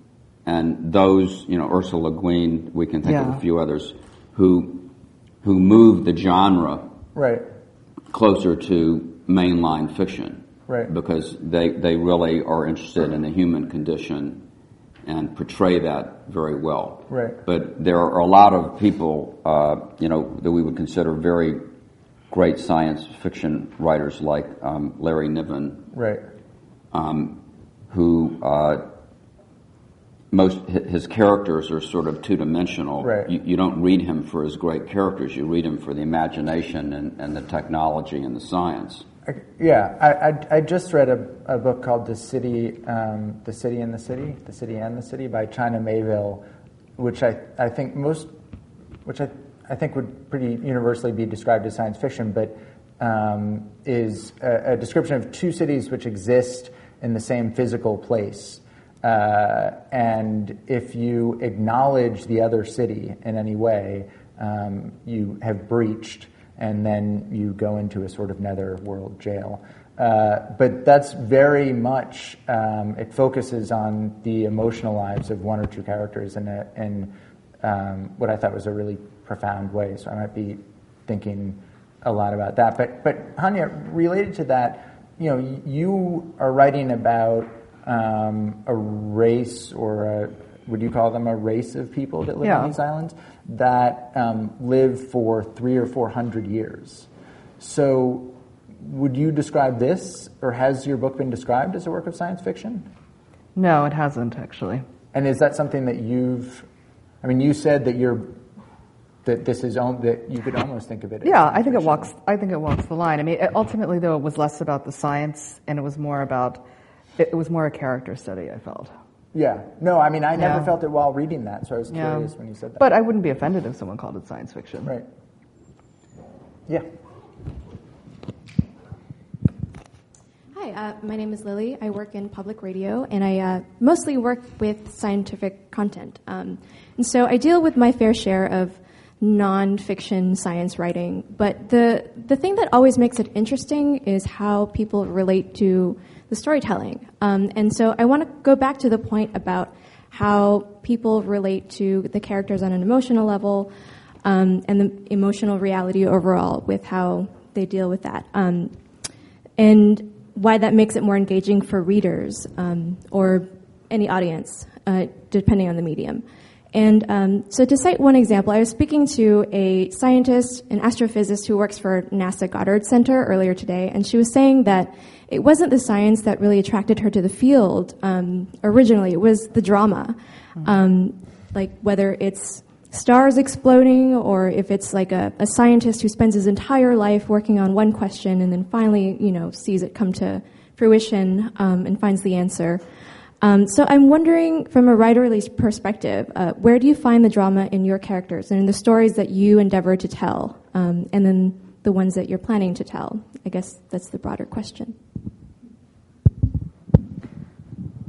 and those, you know, Ursula Le Guin, we can think yeah. of a few others who who move the genre right. closer to mainline fiction. Right. Because they, they really are interested in the human condition and portray that very well. Right. But there are a lot of people, uh, you know, that we would consider very great science fiction writers like um, Larry Niven. Right. Um, who uh, most his characters are sort of two dimensional. Right. You, you, don't read him for his great characters. You read him for the imagination and, and the technology and the science. Yeah, I, I, I, just read a, a book called The City, um, The City and the City, The City and the City by China Miéville, which I, I think most, which I, I think would pretty universally be described as science fiction, but um, is a, a, description of two cities which exist in the same physical place. Uh, and if you acknowledge the other city in any way, um, you have breached and then you go into a sort of netherworld jail. Uh, but that's very much, um, it focuses on the emotional lives of one or two characters in, a, in um, what I thought was a really profound way. So I might be thinking a lot about that. But, but Hanya, related to that, you know, you are writing about um, a race or a, would you call them a race of people that live yeah. on these islands? that um, live for three or four hundred years. So, would you describe this, or has your book been described as a work of science fiction? No, it hasn't actually. And is that something that you've? I mean, you said that you're that this is that you could almost think of it. yeah, I think it walks. I think it walks the line. I mean, ultimately, though, it was less about the science, and it was more about. It was more a character study. I felt. Yeah. No, I mean, I never Yeah. felt it while reading that, so I was Yeah. curious when you said that. But I wouldn't be offended if someone called it science fiction. right. Yeah. Hi, uh, my name is Lily. I work in public radio, and I uh, mostly work with scientific content. Um, and so I deal with my fair share of nonfiction science writing. But the the thing that always makes it interesting is how people relate to the storytelling. Um, and so I want to go back to the point about how people relate to the characters on an emotional level um, and the emotional reality overall with how they deal with that. Um, and why that makes it more engaging for readers um, or any audience, uh, depending on the medium. And um, so, to cite one example, I was speaking to a scientist, an astrophysicist who works for NASA Goddard Center earlier today, and she was saying that it wasn't the science that really attracted her to the field um, originally, it was the drama. Um, like whether it's stars exploding or if it's like a, a scientist who spends his entire life working on one question and then finally, you know, sees it come to fruition um, and finds the answer. Um, so I'm wondering, from a writerly perspective, uh, where do you find the drama in your characters and in the stories that you endeavor to tell, um, and then the ones that you're planning to tell? I guess that's the broader question.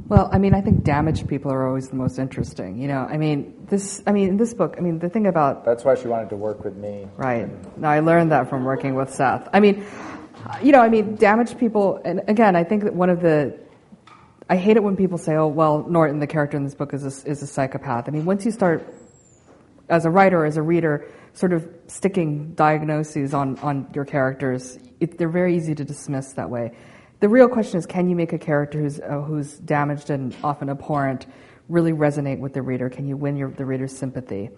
Well, I mean, I think damaged people are always the most interesting. You know, I mean, this. I mean, this book. I mean, the thing about That's why she wanted to work with me. Right. No, I learned that from working with Seth. I mean, you know, I mean, damaged people, and again, I think that one of the, I hate it when people say, oh, well, Norton, the character in this book, is a, is a psychopath. I mean, once you start, as a writer, as a reader, sort of sticking diagnoses on, on your characters, it, they're very easy to dismiss that way. The real question is, can you make a character who's, uh, who's damaged and often abhorrent really resonate with the reader? Can you win your, the reader's sympathy?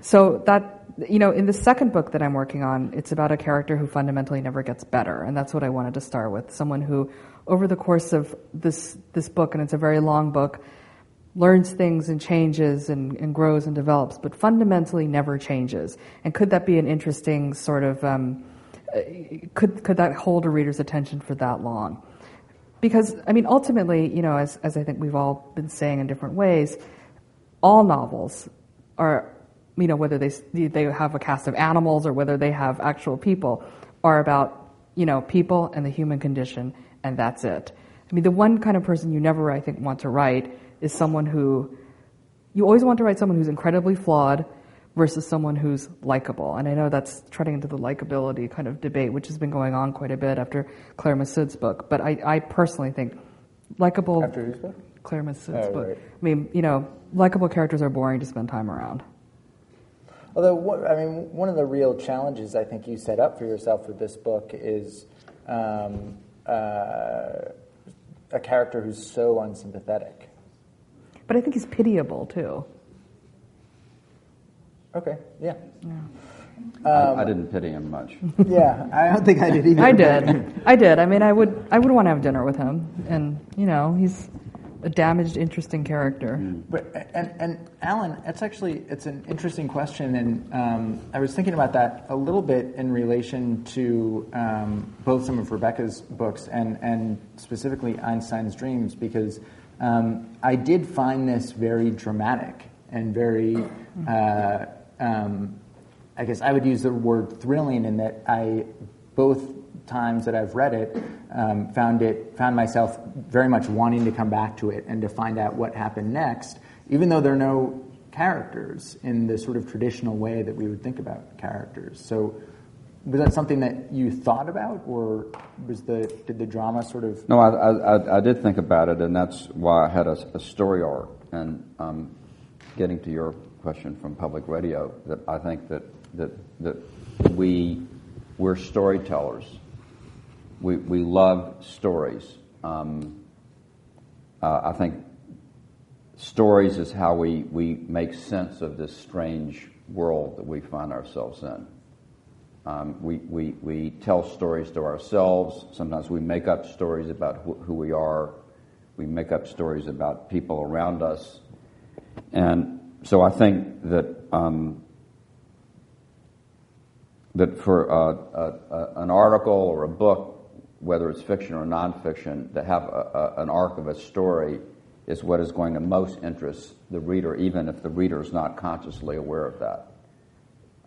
So that, you know, in the second book that I'm working on, it's about a character who fundamentally never gets better. And that's what I wanted to start with. Someone who over the course of this this book, and it's a very long book, learns things and changes and, and grows and develops, but fundamentally never changes. And could that be an interesting sort of um, uh, could could that hold a reader's attention for that long? Because I mean, ultimately, you know, as as I think we've all been saying in different ways, all novels are, you know, whether they they have a cast of animals or whether they have actual people, are about you know people and the human condition, and that's it. I mean, the one kind of person you never, I think, want to write is someone who you always want to write someone who's incredibly flawed versus someone who's likable. And I know that's treading into the likability kind of debate, which has been going on quite a bit after Claire Messud's book. But I, I personally think likable. After whose book? Claire Messud's Oh, book. right. I mean, you know, likable characters are boring to spend time around. Although, what, I mean, one of the real challenges I think you set up for yourself with this book is um, uh, a character who's so unsympathetic. But I think he's pitiable too. Okay, yeah. I, I didn't pity him much. Yeah, I don't think I did either. I did. I did. I mean, I would. I would want to have dinner with him, and you know, he's a damaged, interesting character. But and and Alan, it's actually it's an interesting question, and um, I was thinking about that a little bit in relation to um, both some of Rebecca's books and and specifically Einstein's Dreams, because um, I did find this very dramatic and very. Uh, um, I guess I would use the word thrilling in that I both times that I've read it um, found it found myself very much wanting to come back to it and to find out what happened next, even though there are no characters in the sort of traditional way that we would think about characters. So. Was that something that you thought about, or was the did the drama sort of? No, I, I, I- did think about it, and that's why I had a, a story arc. And um, getting to your question from public radio, that I think that that that we we're storytellers. We we love stories. Um, uh, I think stories is how we we make sense of this strange world that we find ourselves in. Um, we, we, we tell stories to ourselves. Sometimes we make up stories about who, who we are. We make up stories about people around us. And so I think that, um, that for uh, a, a, an article or a book, whether it's fiction or nonfiction, to have a, a, an arc of a story is what is going to most interest the reader, even if the reader is not consciously aware of that.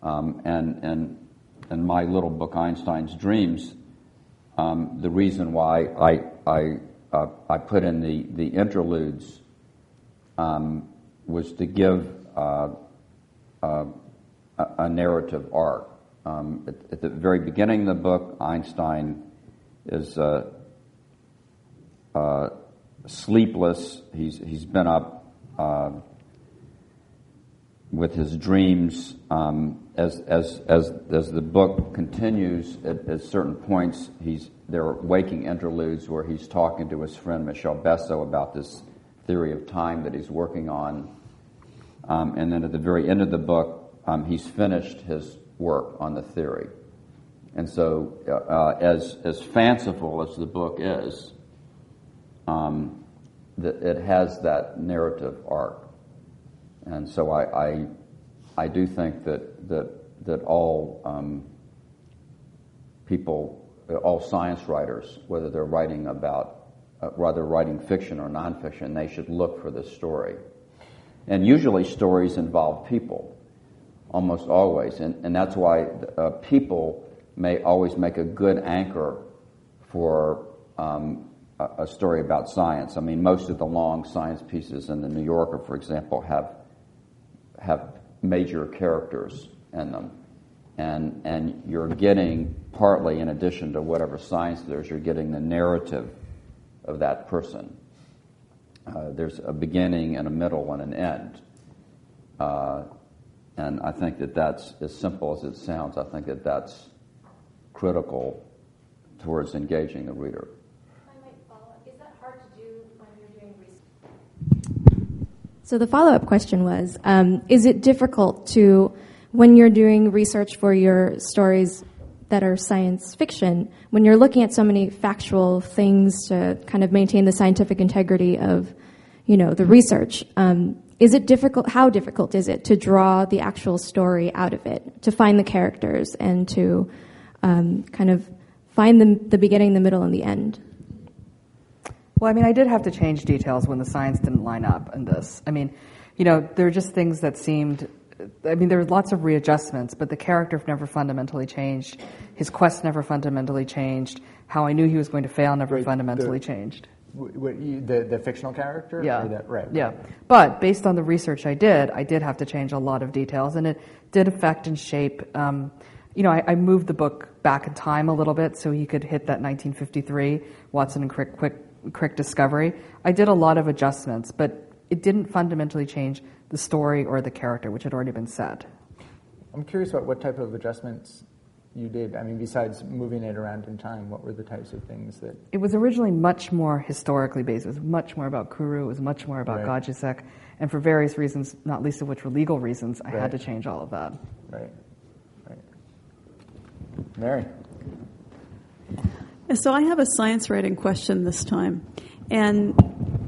Um, and, and in my little book, Einstein's Dreams, um, the reason why I, I, uh, I put in the, the interludes um, was to give uh, uh, a, narrative arc. Um, at, at the very beginning of the book, Einstein is uh, uh, sleepless. He's, he's been up uh, with his dreams. Um, as, as, as, as the book continues, at, at certain points, he's, there are waking interludes where he's talking to his friend Michel Besso about this theory of time that he's working on. Um, and then at the very end of the book, um, he's finished his work on the theory. And so, uh, as, as fanciful as the book is, um, that it has that narrative arc. And so I, I, I do think that, that, that all um, people, all science writers, whether they're writing about, uh, whether writing fiction or nonfiction, they should look for this story. And usually stories involve people, almost always. And, and that's why uh, people may always make a good anchor for um, a, a story about science. I mean, most of the long science pieces in the New Yorker, for example, have have major characters in them. And, and you're getting, partly in addition to whatever science there is, you're getting the narrative of that person. Uh, there's a beginning and a middle and an end. Uh, and I think that that's, as simple as it sounds, I think that that's critical towards engaging the reader. I might follow up. Is that hard to do when you're doing research? So the follow-up question was: um, Is it difficult to, when you're doing research for your stories, that are science fiction, when you're looking at so many factual things to kind of maintain the scientific integrity of, you know, the research, um, is it difficult? How difficult is it to draw the actual story out of it, to find the characters, and to um, kind of find the, the beginning, the middle, and the end? Well, I mean, I did have to change details when the science didn't line up in this. I mean, you know, there are just things that seemed I mean, there were lots of readjustments, but the character never fundamentally changed. His quest never fundamentally changed. How I knew he was going to fail never Wait, fundamentally the, changed. The, the fictional character? Yeah. The, right. Yeah. But based on the research I did, I did have to change a lot of details, and it did affect and shape. Um, you know, I, I, moved the book back in time a little bit so he could hit that 1953 Watson and Crick, Crick, Crick discovery. I did a lot of adjustments, but it didn't fundamentally change the story or the character, which had already been said. I'm curious about what type of adjustments you did. I mean, besides moving it around in time, what were the types of things that? It was originally much more historically based. It was much more about Kuru. It was much more about right. Gajdusek. And for various reasons, not least of which were legal reasons, I right. had to change all of that. Right. Mary. So I have a science writing question this time. And,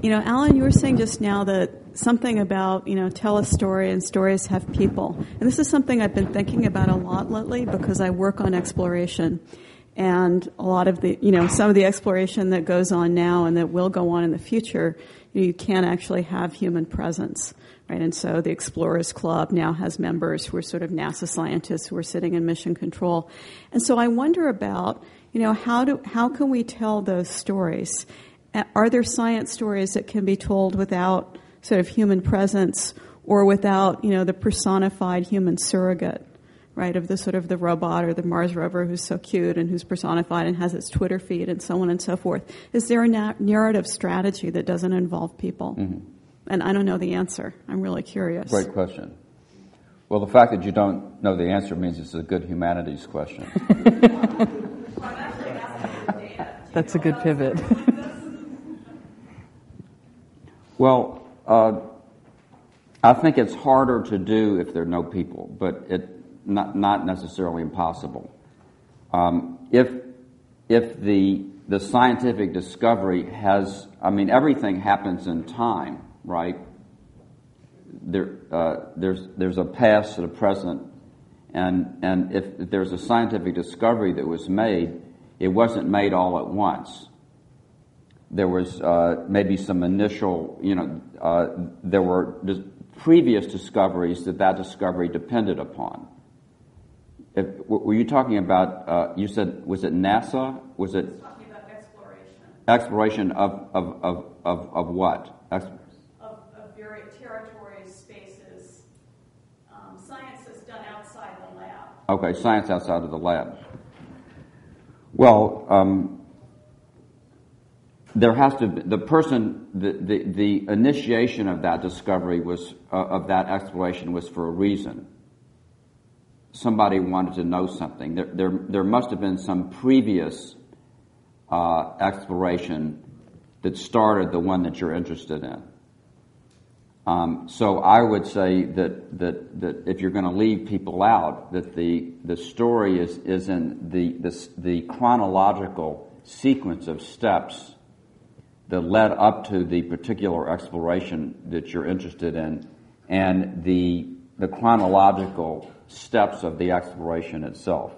you know, Alan, you were saying just now that something about, you know, tell a story and stories have people. And this is something I've been thinking about a lot lately because I work on exploration. And a lot of the, you know, some of the exploration that goes on now and that will go on in the future, you, know, you can't actually have human presence. Right? And so the Explorers Club now has members who are sort of NASA scientists who are sitting in mission control. And so I wonder about, you know, how do, how can we tell those stories? Are there science stories that can be told without sort of human presence or without, you know, the personified human surrogate, right, of the sort of the robot or the Mars rover who's so cute and who's personified and has its Twitter feed and so on and so forth. Is there a na- narrative strategy that doesn't involve people? Mm-hmm. And I don't know the answer. I'm really curious. Great question. Well, the fact that you don't know the answer means it's a good humanities question. That's a good pivot. well, uh, I think it's harder to do if there are no people, but it not not necessarily impossible. Um, if if the the scientific discovery has, I mean, everything happens in time, right? There, uh, there's there's a past and a present, and and if there's a scientific discovery that was made, it wasn't made all at once there was uh, maybe some initial, you know, uh, there were dis- previous discoveries that that discovery depended upon. If, were you talking about? Uh, you said was it NASA? Was it exploration? Exploration of of of of, of what? Ex- of, of various territories, spaces, um, science is done outside the lab. Okay, science outside of the lab. Well. Um, there has to be, the person the, the, the initiation of that discovery was uh, of that exploration was for a reason somebody wanted to know something there, there, there must have been some previous uh, exploration that started the one that you're interested in um, so I would say that, that, that if you're going to leave people out, that the, the story is, is in the, the, the chronological sequence of steps that led up to the particular exploration that you're interested in and the, the chronological steps of the exploration itself.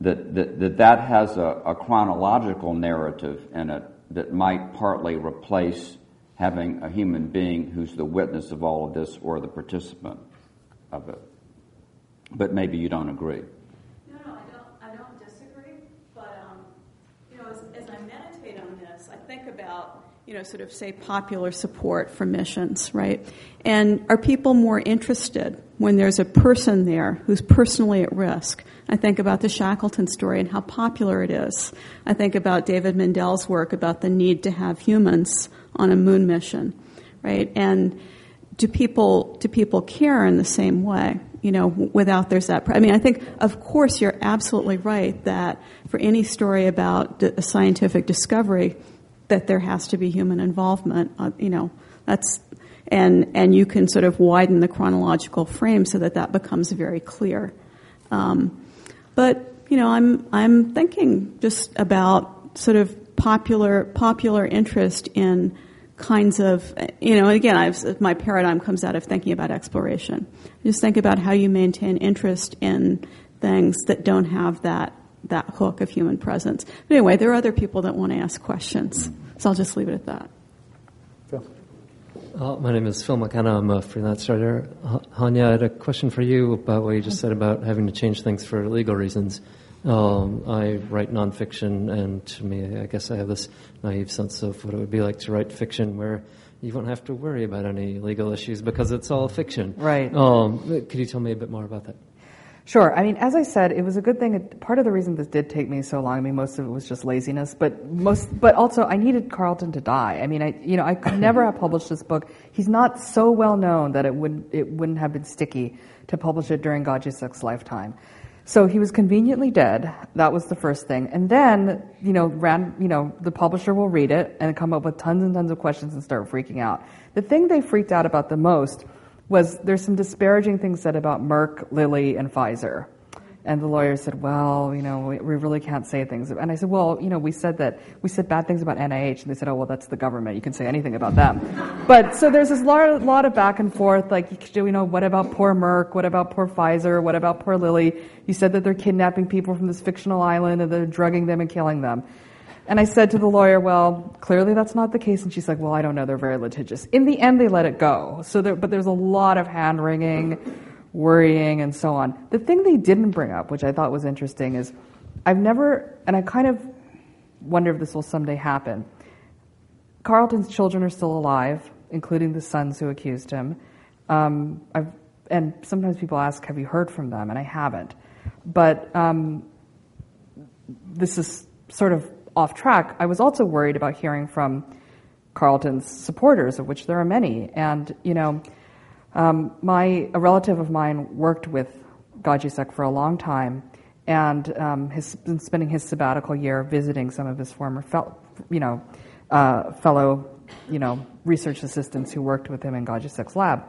That that, that, that has a, a chronological narrative in it that might partly replace having a human being who's the witness of all of this or the participant of it. But maybe you don't agree. No, no, I don't, disagree. But, um, you know, as, as I meditate on this, I think about, you know, sort of say popular support for missions, right? And are people more interested when there's a person there who's personally at risk? I think about the Shackleton story and how popular it is. I think about David Mindell's work about the need to have humans on a moon mission, right? And do people do people care in the same way? You know, without there's that. I mean, I think, of course, you're absolutely right that for any story about a scientific discovery, that there has to be human involvement. Uh, you know, that's and and you can sort of widen the chronological frame so that that becomes very clear. Um, But you know, I'm I'm thinking just about sort of popular popular interest in kinds of you know. Again, I've, my paradigm comes out of thinking about exploration. Just think about how you maintain interest in things that don't have that that hook of human presence. But anyway, there are other people that want to ask questions, so I'll just leave it at that. Uh, my name is Phil McKenna. I'm a freelance writer. Hanya, I had a question for you about what you just said about having to change things for legal reasons. Um, I write nonfiction, and to me, I guess I have this naive sense of what it would be like to write fiction where you won't have to worry about any legal issues because it's all fiction. Right. Um, could you tell me a bit more about that? Sure. I mean, as I said, it was a good thing. Part of the reason this did take me so long, I mean, most of it was just laziness, but most, but also I needed Carleton to die. I mean, I, you know, I could never have published this book. He's not so well known that it would, it wouldn't have been sticky to publish it during Gajdusek's lifetime. So he was conveniently dead. That was the first thing. And then, you know, ran, you know, the publisher will read it and come up with tons and tons of questions and start freaking out. The thing they freaked out about the most was there's some disparaging things said about Merck, Lilly, and Pfizer. And the lawyer said, well, you know, we, we, really can't say things. And I said, well, you know, we said that, we said bad things about NIH. And they said, oh, well, that's the government. You can say anything about them. but so there's this lot, lot of back and forth. Like, do you know, what about poor Merck? What about poor Pfizer? What about poor Lilly? You said that they're kidnapping people from this fictional island and they're drugging them and killing them. And I said to the lawyer, well, clearly that's not the case. And she's like, well, I don't know. They're very litigious. In the end, they let it go. So there, but there's a lot of hand wringing, worrying, and so on. The thing they didn't bring up, which I thought was interesting, is I've never, and I kind of wonder if this will someday happen. Carleton's children are still alive, including the sons who accused him. Um, and sometimes people ask, have you heard from them? And I haven't. But um, this is sort of off track, I was also worried about hearing from Carleton's supporters, of which there are many. And, you know, um, my, a relative of mine worked with Gajdusek for a long time and um, has been spending his sabbatical year visiting some of his former, fel- you know, uh, fellow, you know, research assistants who worked with him in Gajdusek's lab.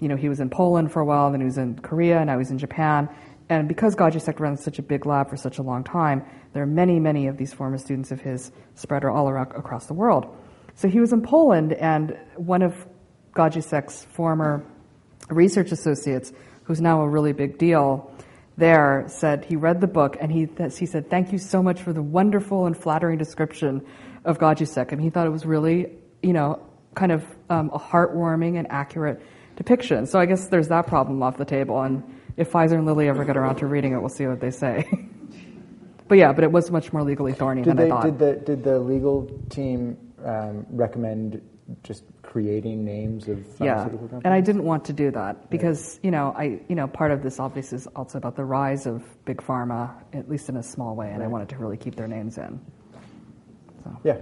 You know, he was in Poland for a while, then he was in Korea, and now he's in Japan. And because Gajdusek runs such a big lab for such a long time, there are many, many of these former students of his spread all around, across the world. So he was in Poland, and one of Gajdusek's former research associates, who's now a really big deal there, said he read the book and he, he said, Thank you so much for the wonderful and flattering description of Gajdusek. And he thought it was really, you know, kind of um, a heartwarming and accurate depiction. So I guess there's that problem off the table. And if Pfizer and Lilly ever get around to reading it, we'll see what they say. but yeah, but it was much more legally thorny did than they, I thought. Did the, did the legal team um, recommend just creating names of yeah, companies? and I didn't want to do that because you know I you know part of this obviously is also about the rise of big pharma, at least in a small way, and right. I wanted to really keep their names in. So. Yeah.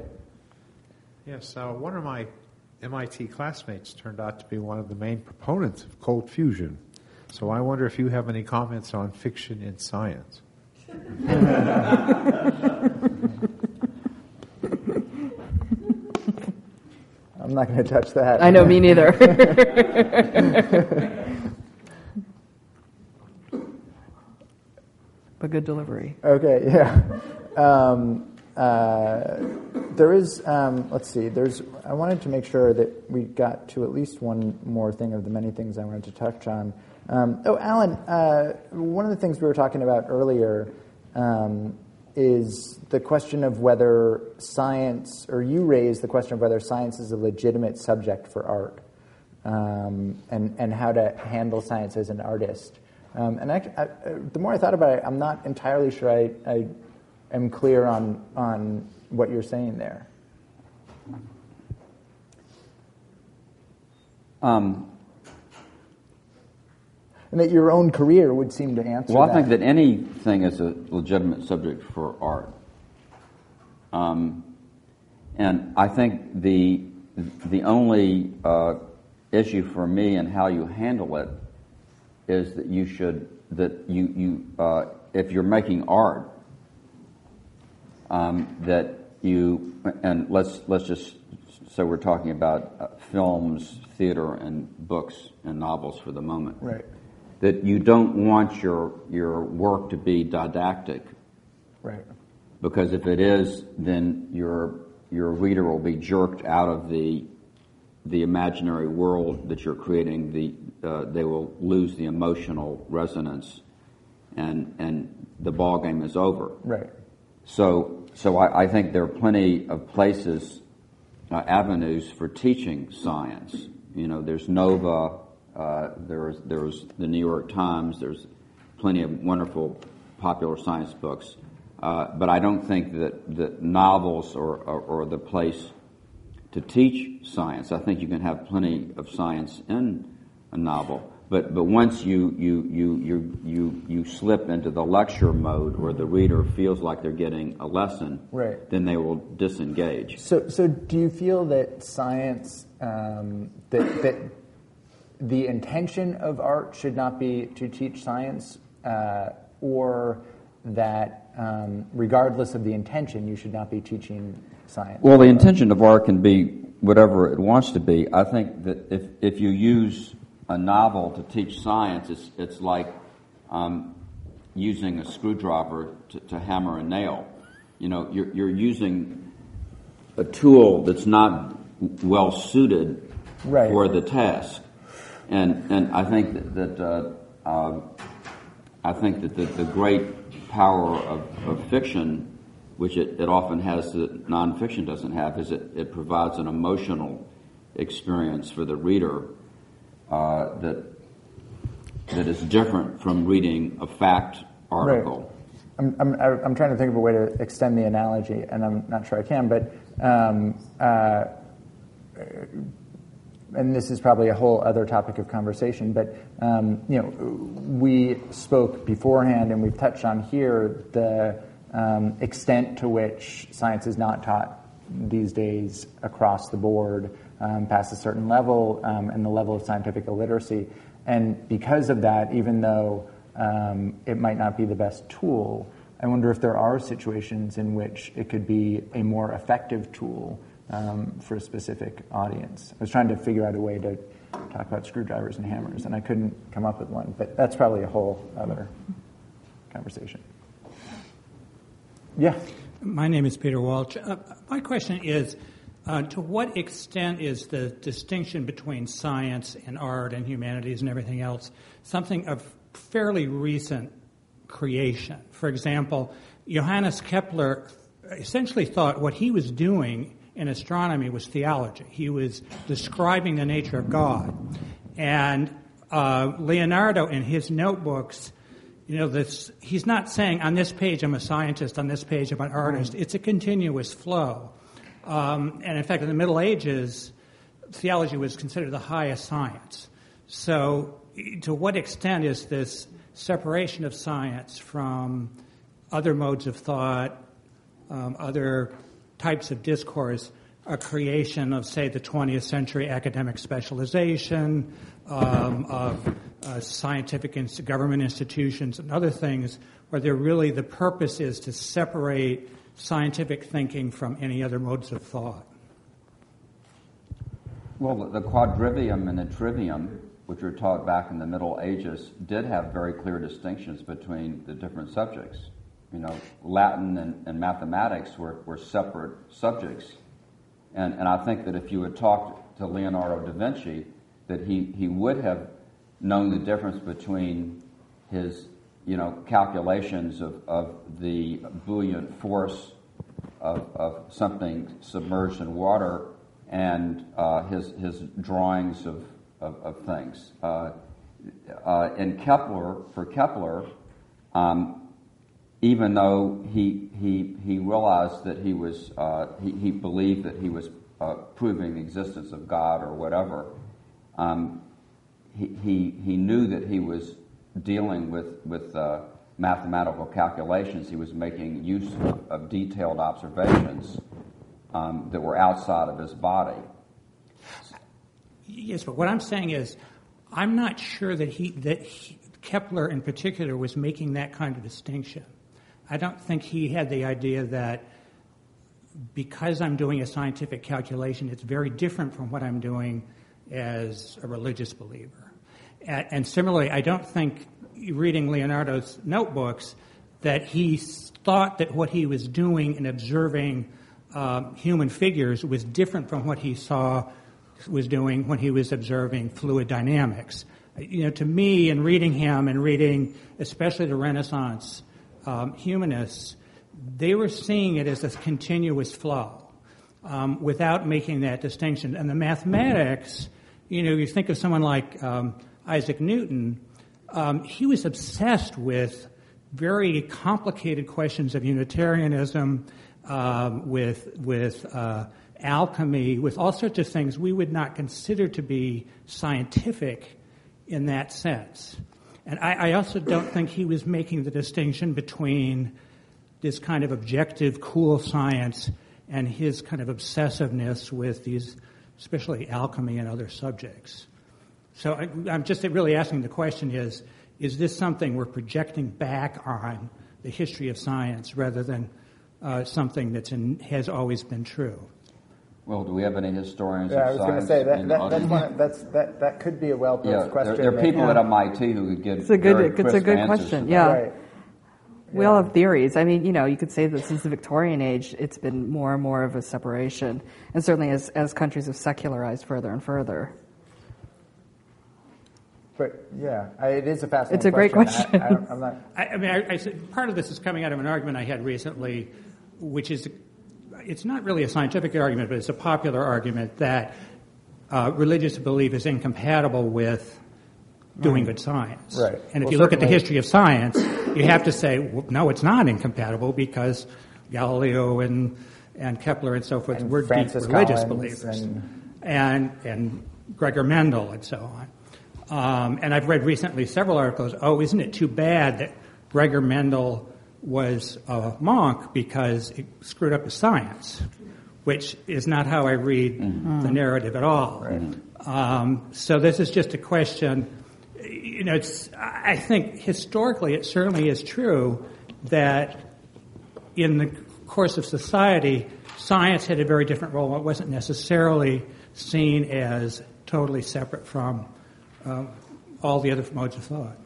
Yes, uh, one of my MIT classmates turned out to be one of the main proponents of cold fusion. So I wonder if you have any comments on fiction in science. I'm not going to touch that. I know, me neither. but good delivery. Okay, yeah. Um, uh, there is, um, let's see, there's, I wanted to make sure that we got to at least one more thing of the many things I wanted to touch on. Um, oh, Alan, uh, one of the things we were talking about earlier um, is the question of whether science, or you raised the question of whether science is a legitimate subject for art, um, and and how to handle science as an artist. Um, and I, I, the more I thought about it, I'm not entirely sure I, I am clear on on what you're saying there. Um, and that your own career would seem to answer. Well, I think that anything is a legitimate subject for art, um, and I think the the only uh, issue for me and how you handle it is that you should that you you uh, if you're making art um, that you and let's let's just so we're talking about uh, films, theater, and books and novels for the moment. Right that you don't want your your work to be didactic. Right. Because if it is, then your your reader will be jerked out of the the imaginary world that you're creating. The uh, they will lose the emotional resonance, and and the ball game is over. Right. So so I, I think there are plenty of places, uh, avenues for teaching science. You know, there's Nova. Uh, there's there's the New York Times. There's plenty of wonderful popular science books. Uh, but I don't think that, that novels are, are, are, the place to teach science. I think you can have plenty of science in a novel. But, but once you, you, you, you, you, you slip into the lecture mode where the reader feels like they're getting a lesson, right. then they will disengage. So, so do you feel that science, um, that, that the intention of art should not be to teach science, uh, or that um, regardless of the intention, you should not be teaching science? Well, the intention of art can be whatever it wants to be. I think that if, if you use a novel to teach science, it's, it's like um, using a screwdriver to, to, hammer a nail. You know, you're, you're using a tool that's not well suited right. for the task. And, and I think that, that uh, uh, I think that the, the great power of, of fiction, which it, it, often has that nonfiction doesn't have, is it, it provides an emotional experience for the reader uh, that that is different from reading a fact article. Right. I'm, I'm, I'm trying to think of a way to extend the analogy, and I'm not sure I can, but um, uh, and this is probably a whole other topic of conversation, but um, you know, we spoke beforehand, and we've touched on here the um, extent to which science is not taught these days across the board, um, past a certain level, um, and the level of scientific illiteracy. And because of that, even though um, it might not be the best tool, I wonder if there are situations in which it could be a more effective tool um, for a specific audience. I was trying to figure out a way to talk about screwdrivers and hammers, and I couldn't come up with one, but that's probably a whole other conversation. Yeah. My name is Peter Walsh. Uh, my question is uh, to what extent is the distinction between science and art and humanities and everything else something of fairly recent creation? For example, Johannes Kepler essentially thought what he was doing in astronomy was theology. He was describing the nature of God. And uh, Leonardo, in his notebooks, you know, this, he's not saying on this page I'm a scientist, on this page I'm an artist. It's a continuous flow. Um, and in fact, in the Middle Ages, theology was considered the highest science. So, to what extent is this separation of science from other modes of thought, um, other types of discourse a creation of, say, the 20th century academic specialization, um, of uh, scientific and government institutions, and other things, where they're really the purpose is to separate scientific thinking from any other modes of thought. Well, the quadrivium and the trivium, which were taught back in the Middle Ages, did have very clear distinctions between the different subjects you know, Latin and, and mathematics were, were separate subjects. And, and I think that if you had talked to Leonardo da Vinci, that he, he would have known the difference between his, you know, calculations of, of the buoyant force of, of something submerged in water and uh, his, his drawings of, of, of things. Uh, uh, in Kepler, for Kepler, um, even though he, he, he realized that he was, uh, he, he believed that he was uh, proving the existence of God or whatever, um, he, he, he knew that he was dealing with, with uh, mathematical calculations. He was making use of, of detailed observations um, that were outside of his body. Yes, but what I'm saying is, I'm not sure that he that he, Kepler in particular was making that kind of distinction. I don't think he had the idea that because I'm doing a scientific calculation, it's very different from what I'm doing as a religious believer. And, similarly, I don't think reading Leonardo's notebooks that he thought that what he was doing in observing uh, human figures was different from what he saw was doing when he was observing fluid dynamics. You know, to me, in reading him and reading especially the Renaissance um, humanists, they were seeing it as a continuous flow um, without making that distinction. And the mathematics, you know, you think of someone like um, Isaac Newton, um, he was obsessed with very complicated questions of Unitarianism, um, with with uh, alchemy, with all sorts of things we would not consider to be scientific in that sense. And I, I also don't think he was making the distinction between this kind of objective, cool science and his kind of obsessiveness with these, especially alchemy and other subjects. So I, am just really asking the question is, is this something we're projecting back on the history of science rather than uh, something that has always been true? Well, do we have any historians? Yeah, I was going to say that that, that's one, that's, that that could be a well posed yeah, question. There, there are people yeah. at MIT who could give. It's a good. It's a good question. Yeah. Right. We all have theories. I mean, you know, you could say that since the Victorian age, it's been more and more of a separation, and certainly as as countries have secularized further and further. But yeah, I, it is a fascinating. It's a great question. I, I, am not. I, I mean, I, I, part of this is coming out of an argument I had recently, which is, it's not really a scientific argument, but it's a popular argument that uh, religious belief is incompatible with doing good science. Right. And if well, you look at the history of science, you have to say, well, no, it's not incompatible because Galileo and and Kepler and so forth And were Francis deep religious Collins believers, and- and and Gregor Mendel and so on. Um, and I've read recently several articles. Oh, isn't it too bad that Gregor Mendel was a monk because it screwed up his science, which is not how I read the narrative at all. Um, so this is just a question. You know, it's, I think historically it certainly is true that in the course of society, science had a very different role. It wasn't necessarily seen as totally separate from uh, all the other modes of thought.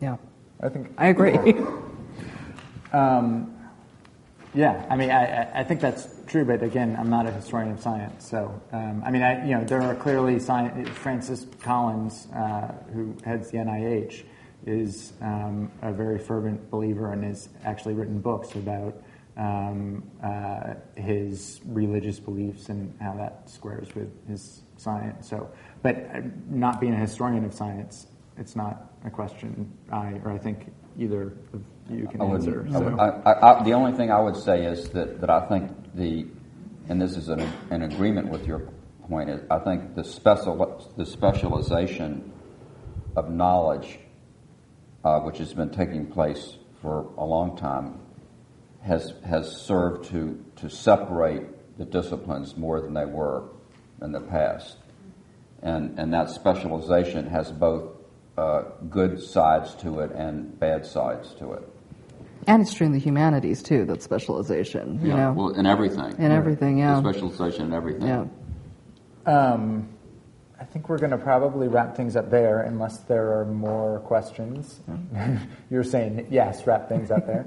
Yeah, I think I agree. Um, yeah, I mean, I, think that's true, but again, I'm not a historian of science. So, um, I mean, I, you know, there are clearly. Francis Collins, uh, who heads the NIH, is um, a very fervent believer and has actually written books about um, uh, his religious beliefs and how that squares with his science. So, but uh, not being a historian of science, it's not a question I or I think either of you can I would, answer. I would- I, the only thing I would say is that, that I think the, and this is an, an agreement with your point, is I think the special the specialization of knowledge, uh, which has been taking place for a long time, has has served to to separate the disciplines more than they were in the past, and and that specialization has both uh, good sides to it and bad sides to it. And it's true in the humanities too. That specialization, you Yeah, know, well, in everything. in everything. Yeah, The specialization in everything. yeah. Um, I think we're going to probably wrap things up there unless there are more questions. You're saying yes, wrap things up there.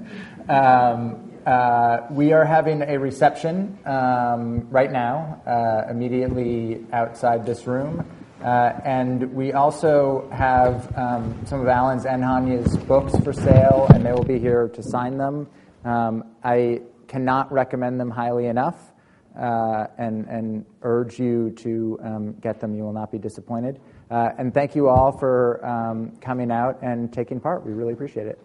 Um, uh, we are having a reception um, right now, uh, immediately outside this room. Uh, and we also have um, some of Alan's and Hanya's books for sale, and they will be here to sign them. Um, I cannot recommend them highly enough uh, and, and urge you to um, get them. You will not be disappointed. Uh, and thank you all for um, coming out and taking part. We really appreciate it.